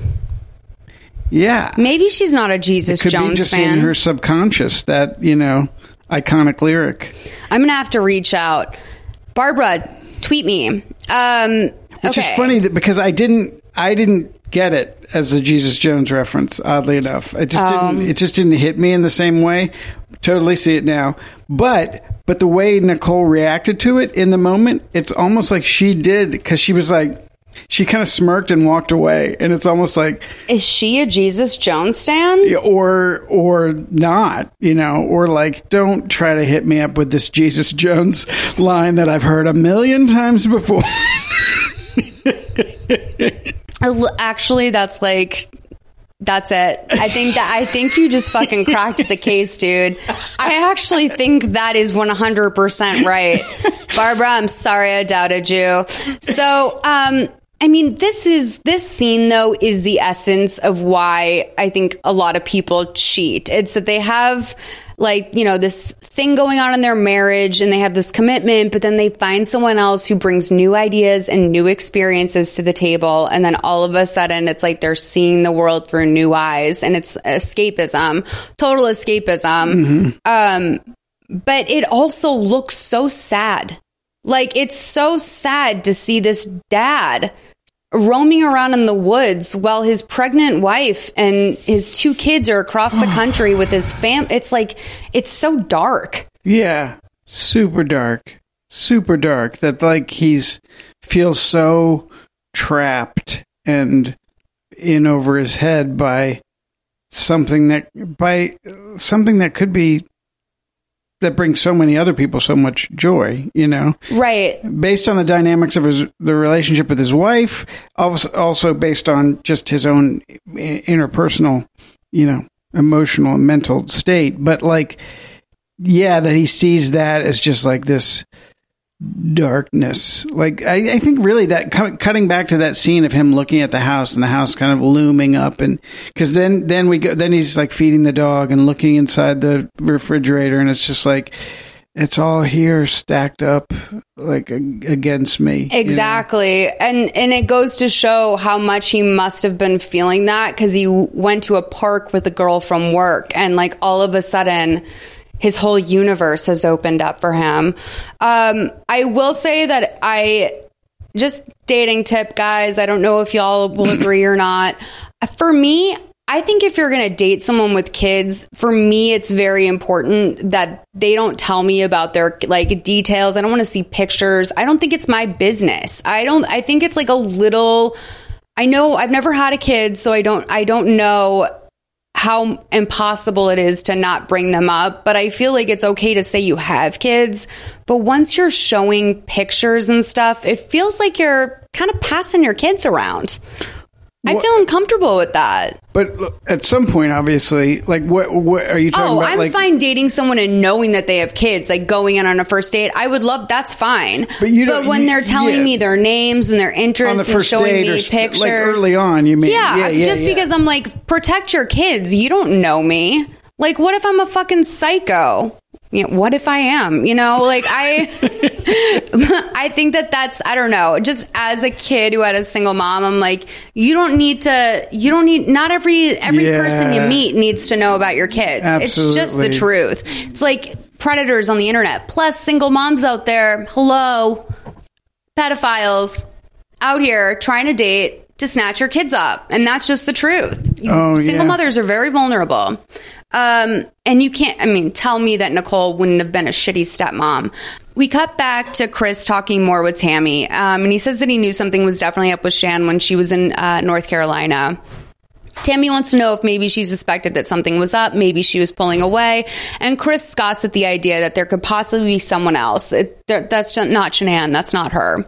Yeah, Maybe she's not a Jesus it could Jones be just fan. in her subconscious that you know. Iconic lyric. I'm gonna have to reach out. Barbara, tweet me. Um, Which okay. is funny that because I didn't I didn't get it as the Jesus Jones reference. Oddly enough, it just Um, didn't it just didn't hit me in the same way. Totally see it now, but but the way Nichol reacted to it in the moment, it's almost like she did because she was like she kind of smirked and walked away, and it's almost like Is she a Jesus Jones stan? or or not, you know, or like don't try to hit me up with this Jesus Jones line that I've heard a million times before. Actually, that's like that's it. I think that I think you just fucking cracked the case, dude. I actually think that is 100% right. Barbara, I'm sorry I doubted you. So, um I mean, this is this scene though is the essence of why I think a lot of people cheat. It's that they have like, you know, this thing going on in their marriage and they have this commitment, but then they find someone else who brings new ideas and new experiences to the table. And then all of a sudden it's like they're seeing the world through new eyes and it's escapism, total escapism. Um, but it also looks so sad. Like it's so sad to see this dad roaming around in the woods while his pregnant wife and his two kids are across the country with his fam. It's like it's so dark. Yeah, super dark, super dark. That like he's feels so trapped and in over his head by something that by something that could be that brings so many other people so much joy. You know, Right. based on the dynamics of his the relationship with his wife, also, also based on just his own interpersonal, you know, emotional and mental state. But like, yeah, that he sees that as just like this darkness. Like, I, I think really that cu- cutting back to that scene of him looking at the house and the house kind of looming up, and because then then we go then he's like feeding the dog and looking inside the refrigerator, and it's just like. It's all here stacked up like against me. you know? Exactly. And and it goes to show how much he must have been feeling that cuz he went to a park with a girl from work and like all of a sudden his whole universe has opened up for him. Um I will say that I just dating tip guys, I don't know if y'all will agree or not. For me, I think if you're going to date someone with kids, for me, it's very important that they don't tell me about their like details. I don't want to see pictures. I don't think it's my business. I don't, I think it's like a little, I know I've never had a kid, so I don't, I don't know how impossible it is to not bring them up, but I feel like it's okay to say you have kids. But once you're showing pictures and stuff, it feels like you're kind of passing your kids around. I feel uncomfortable with that. But look, at some point, obviously, like what, what are you talking about? Oh, about? I'm like, fine dating someone and knowing that they have kids, like going in on a first date. I would love that's fine. But you don't- when you- they're telling yeah. me their names and their interests the and showing me pictures, like early on, you mean? yeah, yeah, yeah just because I'm like, protect your kids. You don't know me. Like, what if I'm a fucking psycho? You know, what if I am? You know, like I, I think that that's I don't know. Just as a kid who had a single mom, I'm like, you don't need to. You don't need. Not every every Yeah. person you meet needs to know about your kids. It's just the truth. It's like predators on the internet, plus single moms out there. Hello, pedophiles out here trying to date to snatch your kids up, and that's just the truth. Oh, single yeah. mothers are very vulnerable. Um, and you can't, I mean, tell me that Nichol wouldn't have been a shitty stepmom. We cut back to Chris talking more with Tammy, um, and he says that he knew something was definitely up with Shan when she was in uh, North Carolina. Tammy wants to know if maybe she suspected that something was up, maybe she was pulling away, and Chris scoffs at the idea that there could possibly be someone else. It, that's not Shanann, that's not her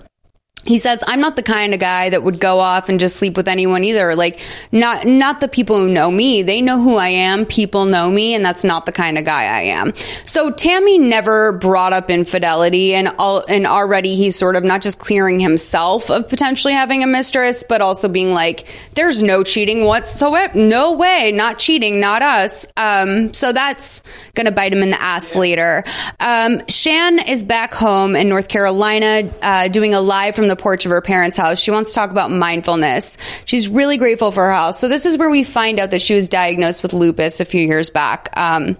he says i'm not the kind of guy that would go off and just sleep with anyone either. Like not not the people who know me. They know who i am. People know me and that's not the kind of guy i am. So tammy never brought up infidelity and all and already he's sort of not just clearing himself of potentially having a mistress but also being like there's no cheating whatsoever no way. Not cheating not us. Um so that's gonna bite him in the ass later. Um shan is back home in north carolina uh, doing a live from the porch of her parents' house. She wants to talk about mindfulness. She's really grateful for her house. So this is where we find out that she was diagnosed with lupus a few years back. Um,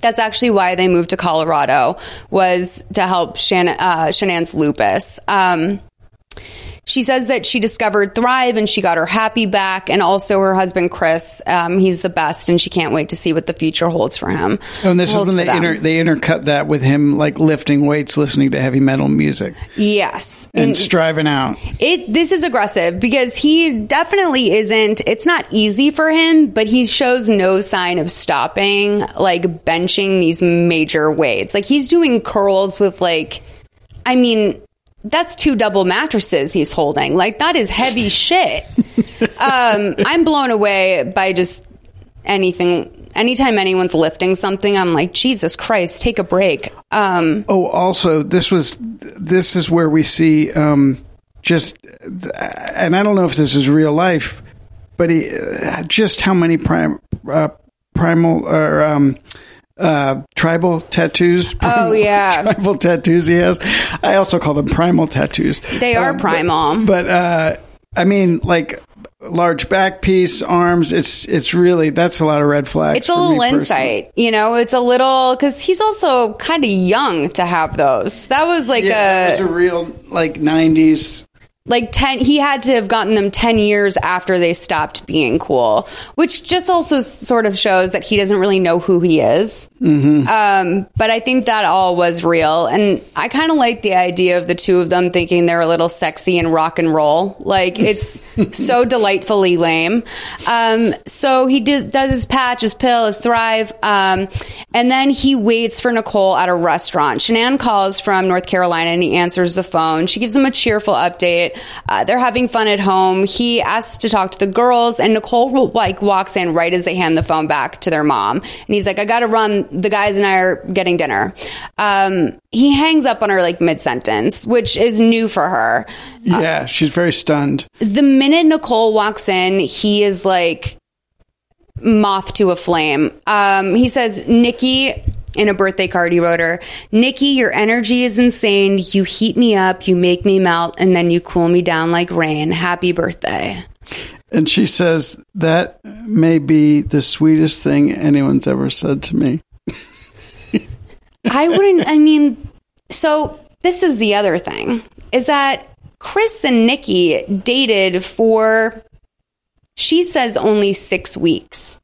That's actually why they moved to Colorado was to help Shan- uh, Shanann's lupus. Um, she says that she discovered Thrive and she got her happy back, and also her husband Chris. Um, he's the best, and she can't wait to see what the future holds for him. Oh, and this Holds is when they inter- they intercut that with him like lifting weights, listening to heavy metal music, yes, and striving out. It this is aggressive because he definitely isn't. It's not easy for him, but he shows no sign of stopping, like benching these major weights. Like he's doing curls with like, I mean, that's two double mattresses he's holding. Like that is heavy shit. um, I'm blown away by just anything. Anytime anyone's lifting something, I'm like, Jesus Christ, take a break. Um, Oh, also, this was this is where we see um, just, and I don't know if this is real life, but he, uh, just how many prim, uh, primal or um, uh, tribal tattoos. Oh, yeah. tribal tattoos he has. I also call them primal tattoos. They are Um, primal. but, but uh, I mean, like large back piece, arms. It's it's really that's a lot of red flags. it's a little insight, you know. It's a little because he's also kind of young to have those. That was like Yeah, a it was a real like '90s. Like 10 he had to have gotten them 10 years after they stopped being cool which just also sort of shows that he doesn't really know who he is. Mm-hmm. um, but i think that all was real. And i kind of like the idea of the two of them thinking they're a little sexy and rock and roll. Like it's so delightfully lame. Um, so he does, does his patch his pill his thrive. Um, and then he waits for nichol at a restaurant. Shanann calls from north carolina and he answers the phone. She gives him a cheerful update uh, they're having fun at home. He asks to talk to the girls and nichol like walks in right as they hand the phone back to their mom. And he's like i gotta run. The guys and i are getting dinner. Um, he hangs up on her like mid-sentence which is new for her. Yeah, she's very stunned. the minute Nichol walks in, he is like moth to a flame. Um, he says, Nikki, in a birthday card he wrote her, Nikki, your energy is insane. You heat me up, you make me melt, and then you cool me down like rain. Happy birthday. And she says, That may be the sweetest thing anyone's ever said to me. I wouldn't, I mean, so this is the other thing is that Chris and Nikki dated for, she says, only six weeks.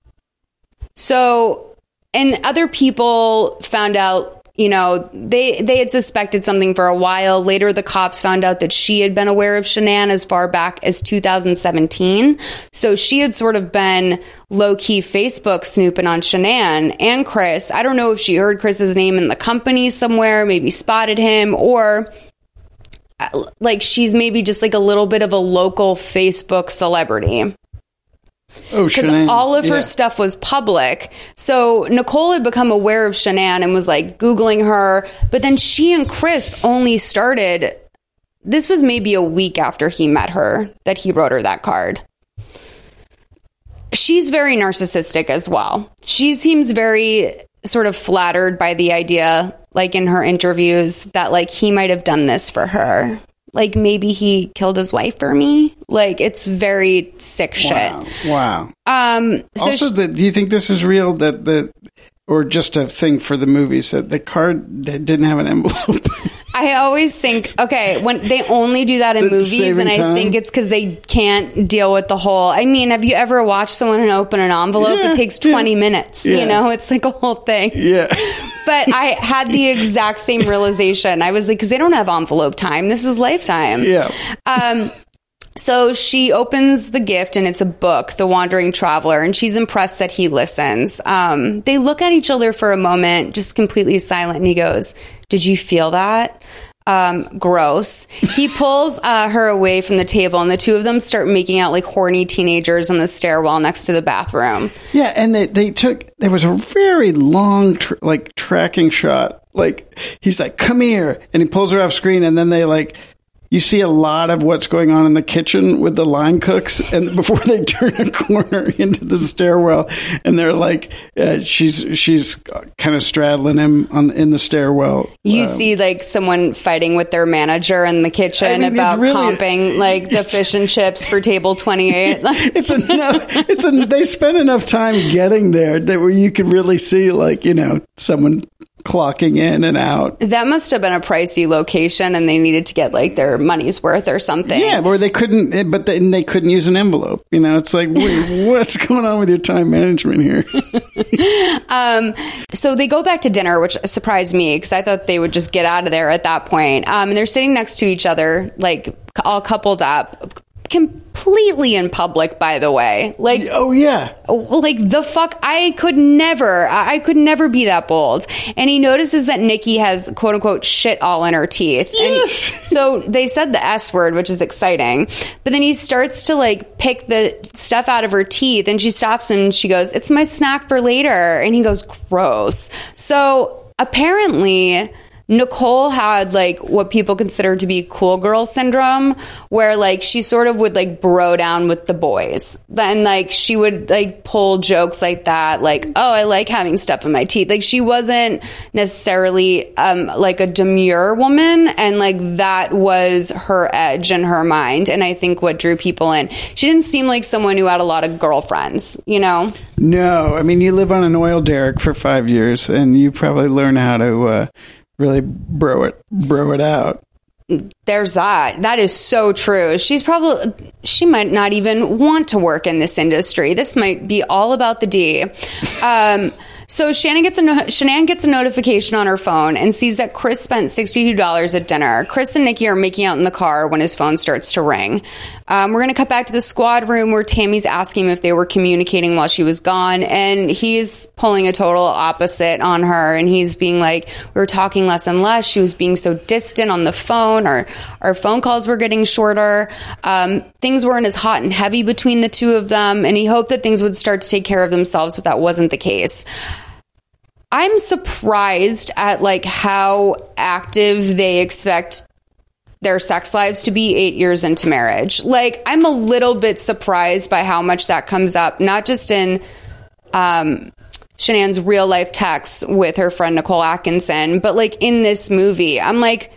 So, and other people found out, you know, they they had suspected something for a while. Later, the cops found out that she had been aware of Shanann as far back as 2017. So she had sort of been low key Facebook snooping on Shanann and Chris. I don't know if she heard Chris's name in the company somewhere, maybe spotted him, or uh, like she's maybe just like a little bit of a local Facebook celebrity Oh, because all of her Yeah. stuff was public. So Nichol had become aware of Shanann and was like Googling her. But then she and Chris only started, this was maybe a week after he met her that he wrote her that card. She's very narcissistic as well. She seems very sort of flattered by the idea, like in her interviews, that like he might have done this for her. Like maybe he killed his wife for me. Like it's very sick shit. Wow. Um. So also, sh- the, do you think this is real? That the or just a thing for the movies that the card didn't have an envelope. I always think, okay, when they only do that in movies, and I time? think it's because they can't deal with the whole. I mean, have you ever watched someone open an envelope? Yeah, it takes twenty minutes. Yeah. You know, it's like a whole thing. yeah. But I had the exact same realization. I was like, because they don't have envelope time. This is lifetime. Yeah. Um, so she opens the gift and it's a book, The Wandering Traveler, and she's impressed that he listens. Um, they look at each other for a moment, just completely silent, and he goes, Did you feel that? Um, gross. He pulls uh, her away from the table, and the two of them start making out like horny teenagers on the stairwell next to the bathroom. Yeah, and they, they took there was a very long tr- like tracking shot. Like he's like, "Come here," and he pulls her off screen, and then they like you see a lot of what's going on in the kitchen with the line cooks, and before they turn a corner into the stairwell, and they're like, uh, she's she's kind of straddling him on in the stairwell. You Um, see like someone fighting with their manager in the kitchen I mean, about really- comping like the fish and chips for table 28. it's enough. It's a, they spend enough time getting there that where you can really see, like you know, someone clocking in and out. that must have been a pricey location and they needed to get like their money's worth or something. Yeah, or they couldn't, eh, but then they couldn't use an envelope. You know, it's like, wait, what's going on with your time management here? Um, so they go back to dinner, which surprised me because I thought they would just get out of there at that point. Um, and they're sitting next to each other, like all coupled up, completely in public. By the way, like oh yeah, like the fuck, I could never, I could never be that bold. And he notices that Nikki has quote unquote shit all in her teeth. Yes. And so they said the S word, which is exciting. But then he starts to like pick the stuff out of her teeth and she stops and she goes, It's my snack for later. And he goes, Gross. So apparently, Nichol had like what people consider to be cool girl syndrome, where like she sort of would like bro down with the boys. Then like she would like pull jokes like that, like, oh, I like having stuff in my teeth. Like she wasn't necessarily um, like a demure woman, and like that was her edge in her mind. And I think what drew people in. She didn't seem like someone who had a lot of girlfriends, you know? No, I mean, you live on an oil derrick for five years, and you probably learn how to uh, really bro it, bro it out. There's that. That is so true. She's probably she might not even want to work in this industry. This might be all about the D. Um, so Shannon gets a no- Shanann gets a notification on her phone and sees that Chris spent sixty two dollars at dinner. Chris and Nikki are making out in the car when his phone starts to ring. Um, we're going to cut back to the squad room where Tammy's asking if they were communicating while she was gone, and he's pulling a total opposite on her, and he's being like, "We were talking less and less. She was being so distant on the phone. Our our phone calls were getting shorter. Um, things weren't as hot and heavy between the two of them, and he hoped that things would start to take care of themselves, but that wasn't the case." I'm surprised at like how active they expect their sex lives to be eight years into marriage. Like, I'm a little bit surprised by how much that comes up, not just in um, Shanann's real life texts with her friend Nicole Atkinson, but like in this movie. I'm like,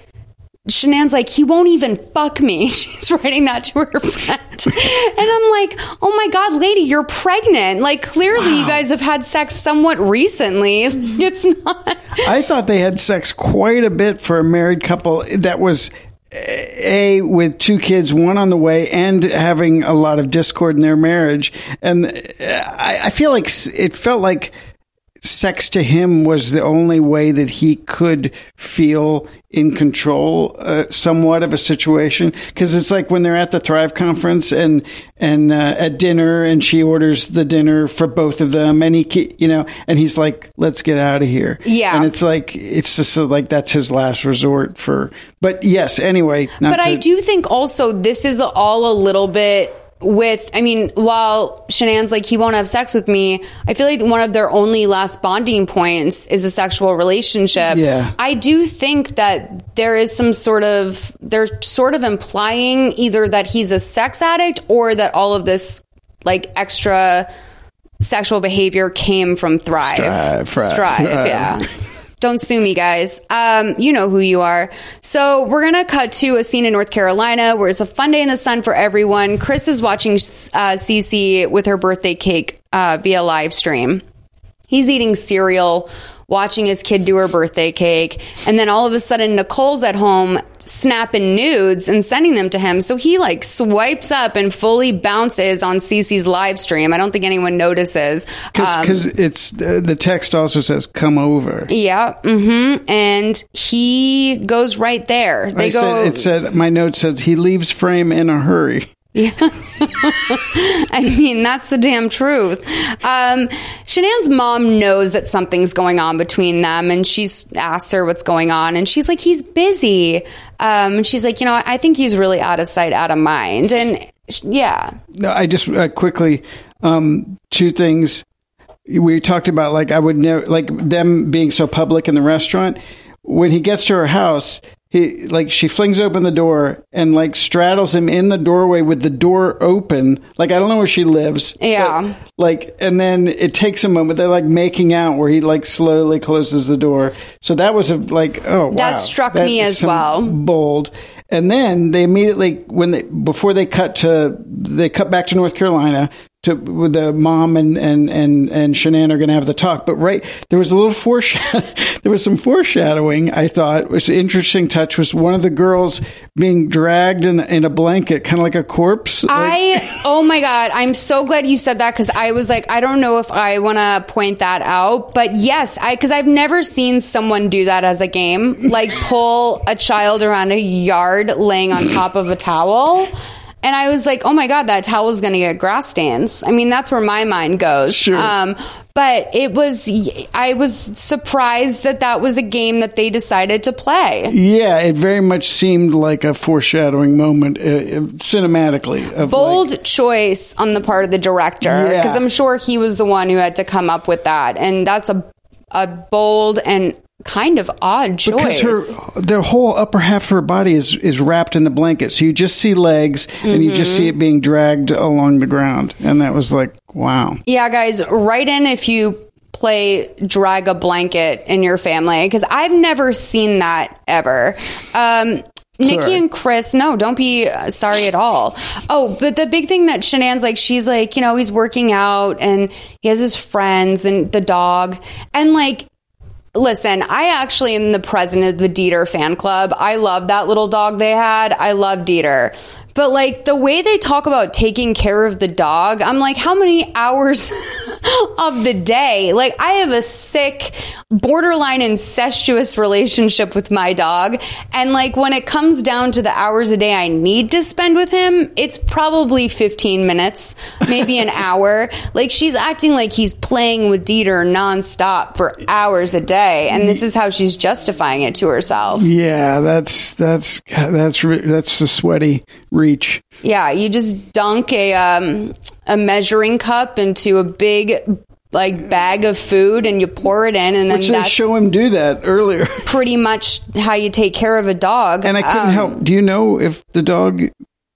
Shanann's like, he won't even fuck me. She's writing that to her friend. and I'm like, oh my God, lady, you're pregnant. Like, clearly you guys have had sex somewhat recently. It's not. I thought they had sex quite a bit for a married couple that was a with two kids, one on the way, and having a lot of discord in their marriage. And uh, I, I feel like it felt like sex to him was the only way that he could feel in control uh, somewhat of a situation because it's like when they're at the thrive conference and and uh, at dinner and she orders the dinner for both of them and he you know and he's like let's get out of here Yeah. and it's like it's just so like that's his last resort for but yes anyway but I do think also this is all a little bit with I mean, while Shanann's like he won't have sex with me, I feel like one of their only last bonding points is a sexual relationship. Yeah. I do think that there is some sort of they're sort of implying either that he's a sex addict or that all of this like extra sexual behavior came from Thrive. Strive, Thrive. Strive, Thrive. Um, yeah. Don't sue me, guys. Um, you know who you are. So we're gonna cut to a scene in North Carolina where it's a fun day in the sun for everyone. Chris is watching uh, Cece with her birthday cake uh, via live stream. He's eating cereal, watching his kid do her birthday cake, and then all of a sudden Nichol's at home snapping nudes and sending them to him. So he like swipes up and fully bounces on Cece's live stream. I don't think anyone notices. Um, because it's uh, the text also says come over yeah, hmm and he goes right there. They I go. said, it said my note says he leaves frame in a hurry I mean, that's the damn truth. Um, Shanann's mom knows that something's going on between them, and she's asked her what's going on, and she's like, he's busy. Um, and she's like, you know, I think he's really out of sight, out of mind. And sh- yeah, No, I just uh, quickly um, two things. We talked about like I would never like them being so public in the restaurant. When he gets to her house, he like she flings open the door and like straddles him in the doorway with the door open. Like I don't know where she lives. Yeah. but, like and then it takes a moment. They're like making out where he like slowly closes the door. So that was a like oh wow. That struck That me as well. Bold. And then they immediately when they before they cut to they cut back to North Carolina to the mom and and and and Shanann are going to have the talk. But right there was a little foreshadow. there was some foreshadowing. I thought was an interesting touch was one of the girls being dragged in in a blanket, kind of like a corpse. Like- I oh my god, I'm so glad you said that because I was like, I don't know if I want to point that out, but yes, I because I've never seen someone do that as a game, like pull a child around a yard laying on top of a towel. And I was like, oh my God, that towel's going to get grass stains. I mean, that's where my mind goes. Sure. Um, but it was, I was surprised that that was a game that they decided to play. yeah, it very much seemed like a foreshadowing moment uh, cinematically. Of bold like, choice on the part of the director Yeah. because I'm sure he was the one who had to come up with that, and that's a a bold and kind of odd choice. because her the whole upper half of her body is is wrapped in the blanket, so you just see legs and you just Mm-hmm. see it being dragged along the ground, and that was like wow. yeah, guys, write in if you play drag a blanket in your family because I've never seen that ever. Um, Nikki Sorry. and Chris, no, don't be uh, sorry at all. Oh, but the big thing that Shanann's like, she's like, you know, he's working out and he has his friends and the dog. And like, listen, I actually am the president of the Dieter fan club. I love that little dog they had. I love Dieter. But like the way they talk about taking care of the dog, I'm like, how many hours of the day? Like, I have a sick, borderline incestuous relationship with my dog. And like, when it comes down to the hours a day I need to spend with him, it's probably 15 minutes, maybe an hour. Like, she's acting like he's playing with Dieter nonstop for hours a day. And this is how she's justifying it to herself. Yeah, that's that's that's that's a sweaty reach. Yeah, you just dunk a um, a measuring cup into a big like bag of food and you pour it in, and then Which they that's show him do that earlier. pretty much how you take care of a dog. And I couldn't Um, help. Do you know if the dog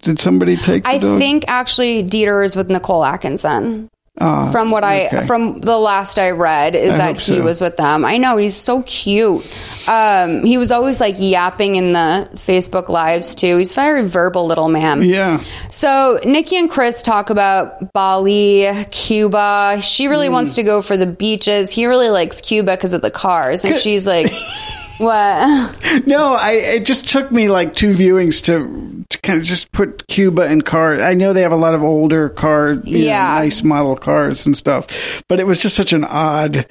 did somebody take the I dog? think actually Dieter is with Nickole Atkinson. Ah, from what I okay. from the last I read is I that he so. was with them. I know he's so cute. Um, he was always like yapping in the Facebook lives too. He's a very verbal little man. Yeah. So Nikki and Chris talk about Bali, Cuba. She really Hmm. wants to go for the beaches. He really likes Cuba because of the cars, and she's like, "What?" No, I it just took me like two viewings to, to kind of just put Cuba in cars. I know they have a lot of older cars, you know, Yeah. nice model cars and stuff, but it was just such an odd,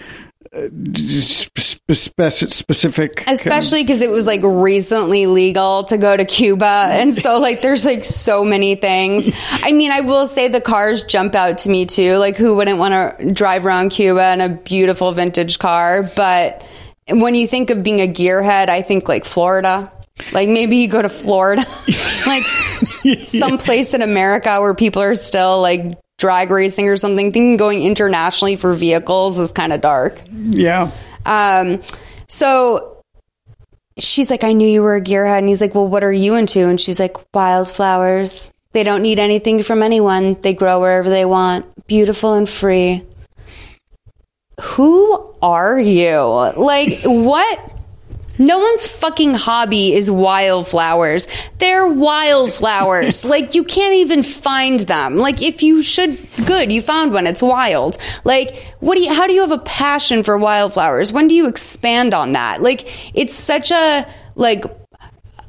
uh, just spe- spe- specific, Especially because it was like recently legal to go to Cuba. And so, like, there's like so many things. I mean, I will say the cars jump out to me too. Like, who wouldn't want to drive around Cuba in a beautiful vintage car? But when you think of being a gearhead, I think like Florida. Like, maybe you go to Florida, like someplace in America where people are still like drag racing or something. Thinking going internationally for vehicles is kind of dark. yeah. Um, so she's like, I knew you were a gearhead. And he's like, Well, what are you into? And she's like, Wildflowers. They don't need anything from anyone. They grow wherever they want, beautiful and free. Who are you? Like, what? No one's fucking hobby is wildflowers. They're wildflowers. like you can't even find them. Like if you should good, you found one. It's wild. Like what do you how do you have a passion for wildflowers? When do you expand on that? Like it's such a like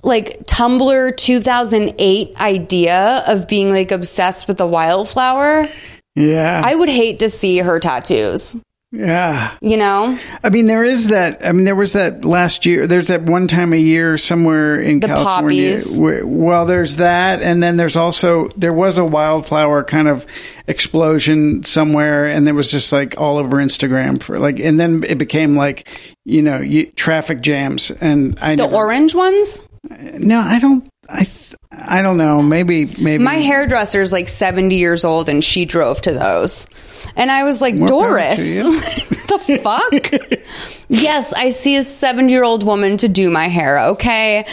like Tumblr 2008 idea of being like obsessed with the wildflower. Yeah. I would hate to see her tattoos, yeah. you know? I mean, there is that. I mean, there was that last year. There's that one time a year somewhere in The California. poppies. Where, well, there's that, and then there's also there was a wildflower kind of explosion somewhere, and there was just like all over Instagram for like, and then it became like, you know, you, traffic jams, and I The never- orange ones? No, I don't. I I don't know. Maybe maybe My hairdresser's like 70 years old and she drove to those. And I was like, More Doris, the fuck? Yes, I see a 70 year old woman to do my hair, okay?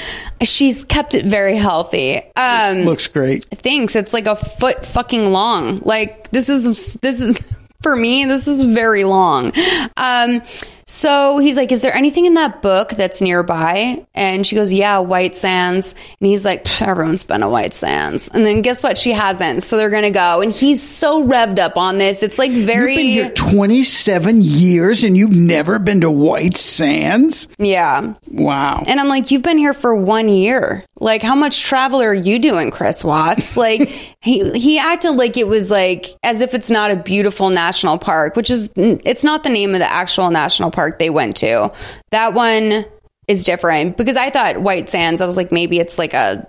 She's kept it very healthy. Um, Looks great. thanks. It's like a foot fucking long. Like, this is, this is, for me, this is very long. Um, so he's like, Is there anything in that book that's nearby? And she goes, Yeah, White Sands. And he's like, Everyone's been to White Sands. And then guess what? She hasn't. So they're going to go. And he's so revved up on this. It's like very. You've been here 27 years and you've never been to White Sands? Yeah. Wow. And I'm like, you've been here for one year. Like, how much travel are you doing, Chris Watts? Like, he he acted like it was like as if it's not a beautiful national park, which is it's not the name of the actual national park they went to. That one is different because I thought White Sands. I was like, maybe it's like a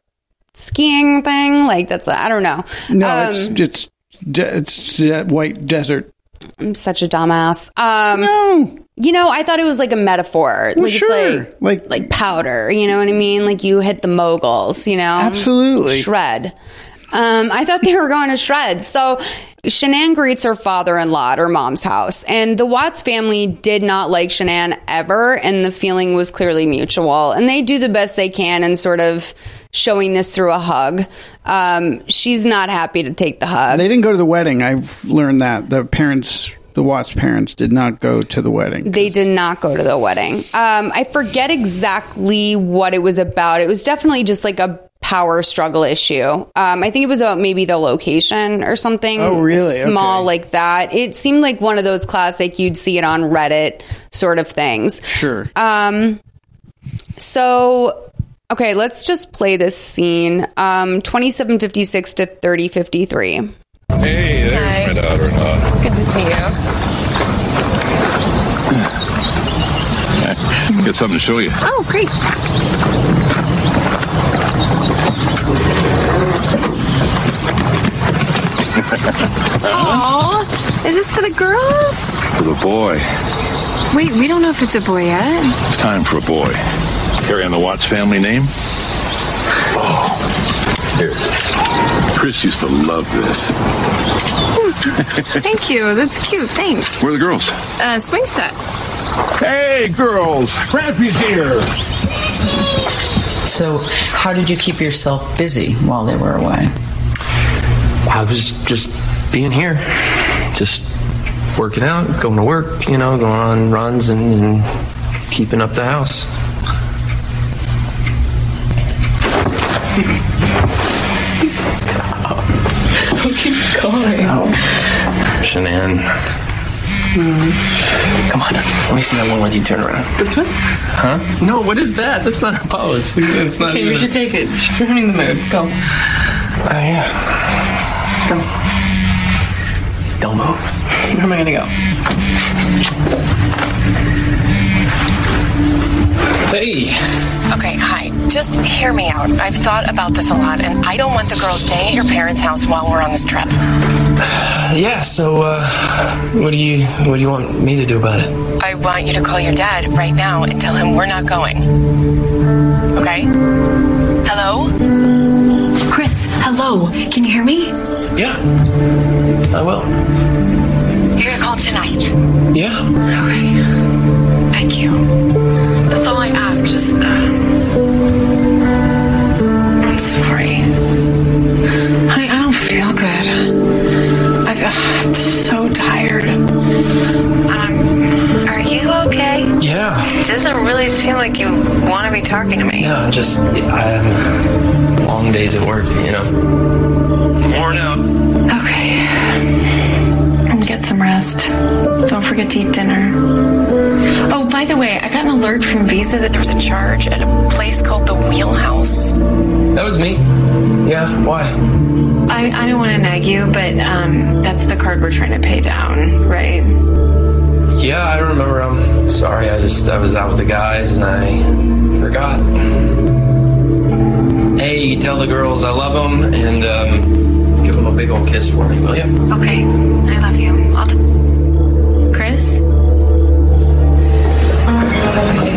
skiing thing. Like that's I I don't know. No, Um, it's it's de- it's uh, white desert. I'm such a dumbass. Um, no. You know, I thought it was like a metaphor. Well, like sure. it's like, like like powder. You know what I mean? Like you hit the moguls. You know, Absolutely. shred. Um, I thought they were going to shred. So Shanann greets her father-in-law at her mom's house, and the Watts family did not like Shanann ever, and the feeling was clearly mutual. And they do the best they can in sort of showing this through a hug. Um, she's not happy to take the hug. They didn't go to the wedding. I've learned that the parents, the Watts parents, did not go to the wedding. They did not go to the wedding. Um, I forget exactly what it was about. It was definitely just like a power struggle issue. Um, I think it was about maybe the location or something. Oh, really? Small Okay. like that. It seemed like one of those classic you'd see it on Reddit sort of things. Sure. Um, so okay, let's just play this scene. Um, twenty-seven fifty-six to thirty fifty-three. Hey, there's my daughter-in-law. Good to see you. Got something to show you. Oh, great. Aw, is this for the girls? For the boy. Wait, we don't know if it's a boy yet. It's time for a boy. Carry on the Watts family name? Oh, here it is. Chris used to love this. Thank you. That's cute. Thanks. Where are the girls? Uh, swing set. Hey, girls! Grampy's here! So, how did you keep yourself busy while they were away? I was just being here, just working out, going to work, you know, going on runs and, and keeping up the house. Stop. Who keeps calling? Shanann. Come on, let me see that one with you turn around. This one? Huh? No, what is that? That's not a pose. It's not Okay, you should take it. She's ruining the mood. Go. Oh, yeah. Go. Don't move. Where am I gonna go? Hey. Okay, hi. Just hear me out. I've thought about this a lot, and I don't want the girls staying at your parents' house while we're on this trip. Yeah, so, uh, what do you, what do you want me to do about it? I want you to call your dad right now and tell him we're not going. Okay? Hello? Chris, hello. Can you hear me? Yeah. I will. You're gonna call tonight. Yeah. Okay. Thank you. That's all I ask. Just, uh, I'm sorry. Honey, I don't feel good. I, I'm so tired. Doesn't really seem like you want to be talking to me. Yeah, I'm just, I'm long days at work, you know. Worn out. Okay. Get some rest. Don't forget to eat dinner. Oh, by the way, I got an alert from Visa that there was a charge at a place called the Wheelhouse. That was me. Yeah, why? I, I don't want to nag you, but um, that's the card we're trying to pay down, right? Yeah, I don't remember. I'm sorry. I just, I was out with the guys and I forgot. Hey, you tell the girls I love them and um, give them a big old kiss for me, will you? Okay, I love you. I'll t- Chris?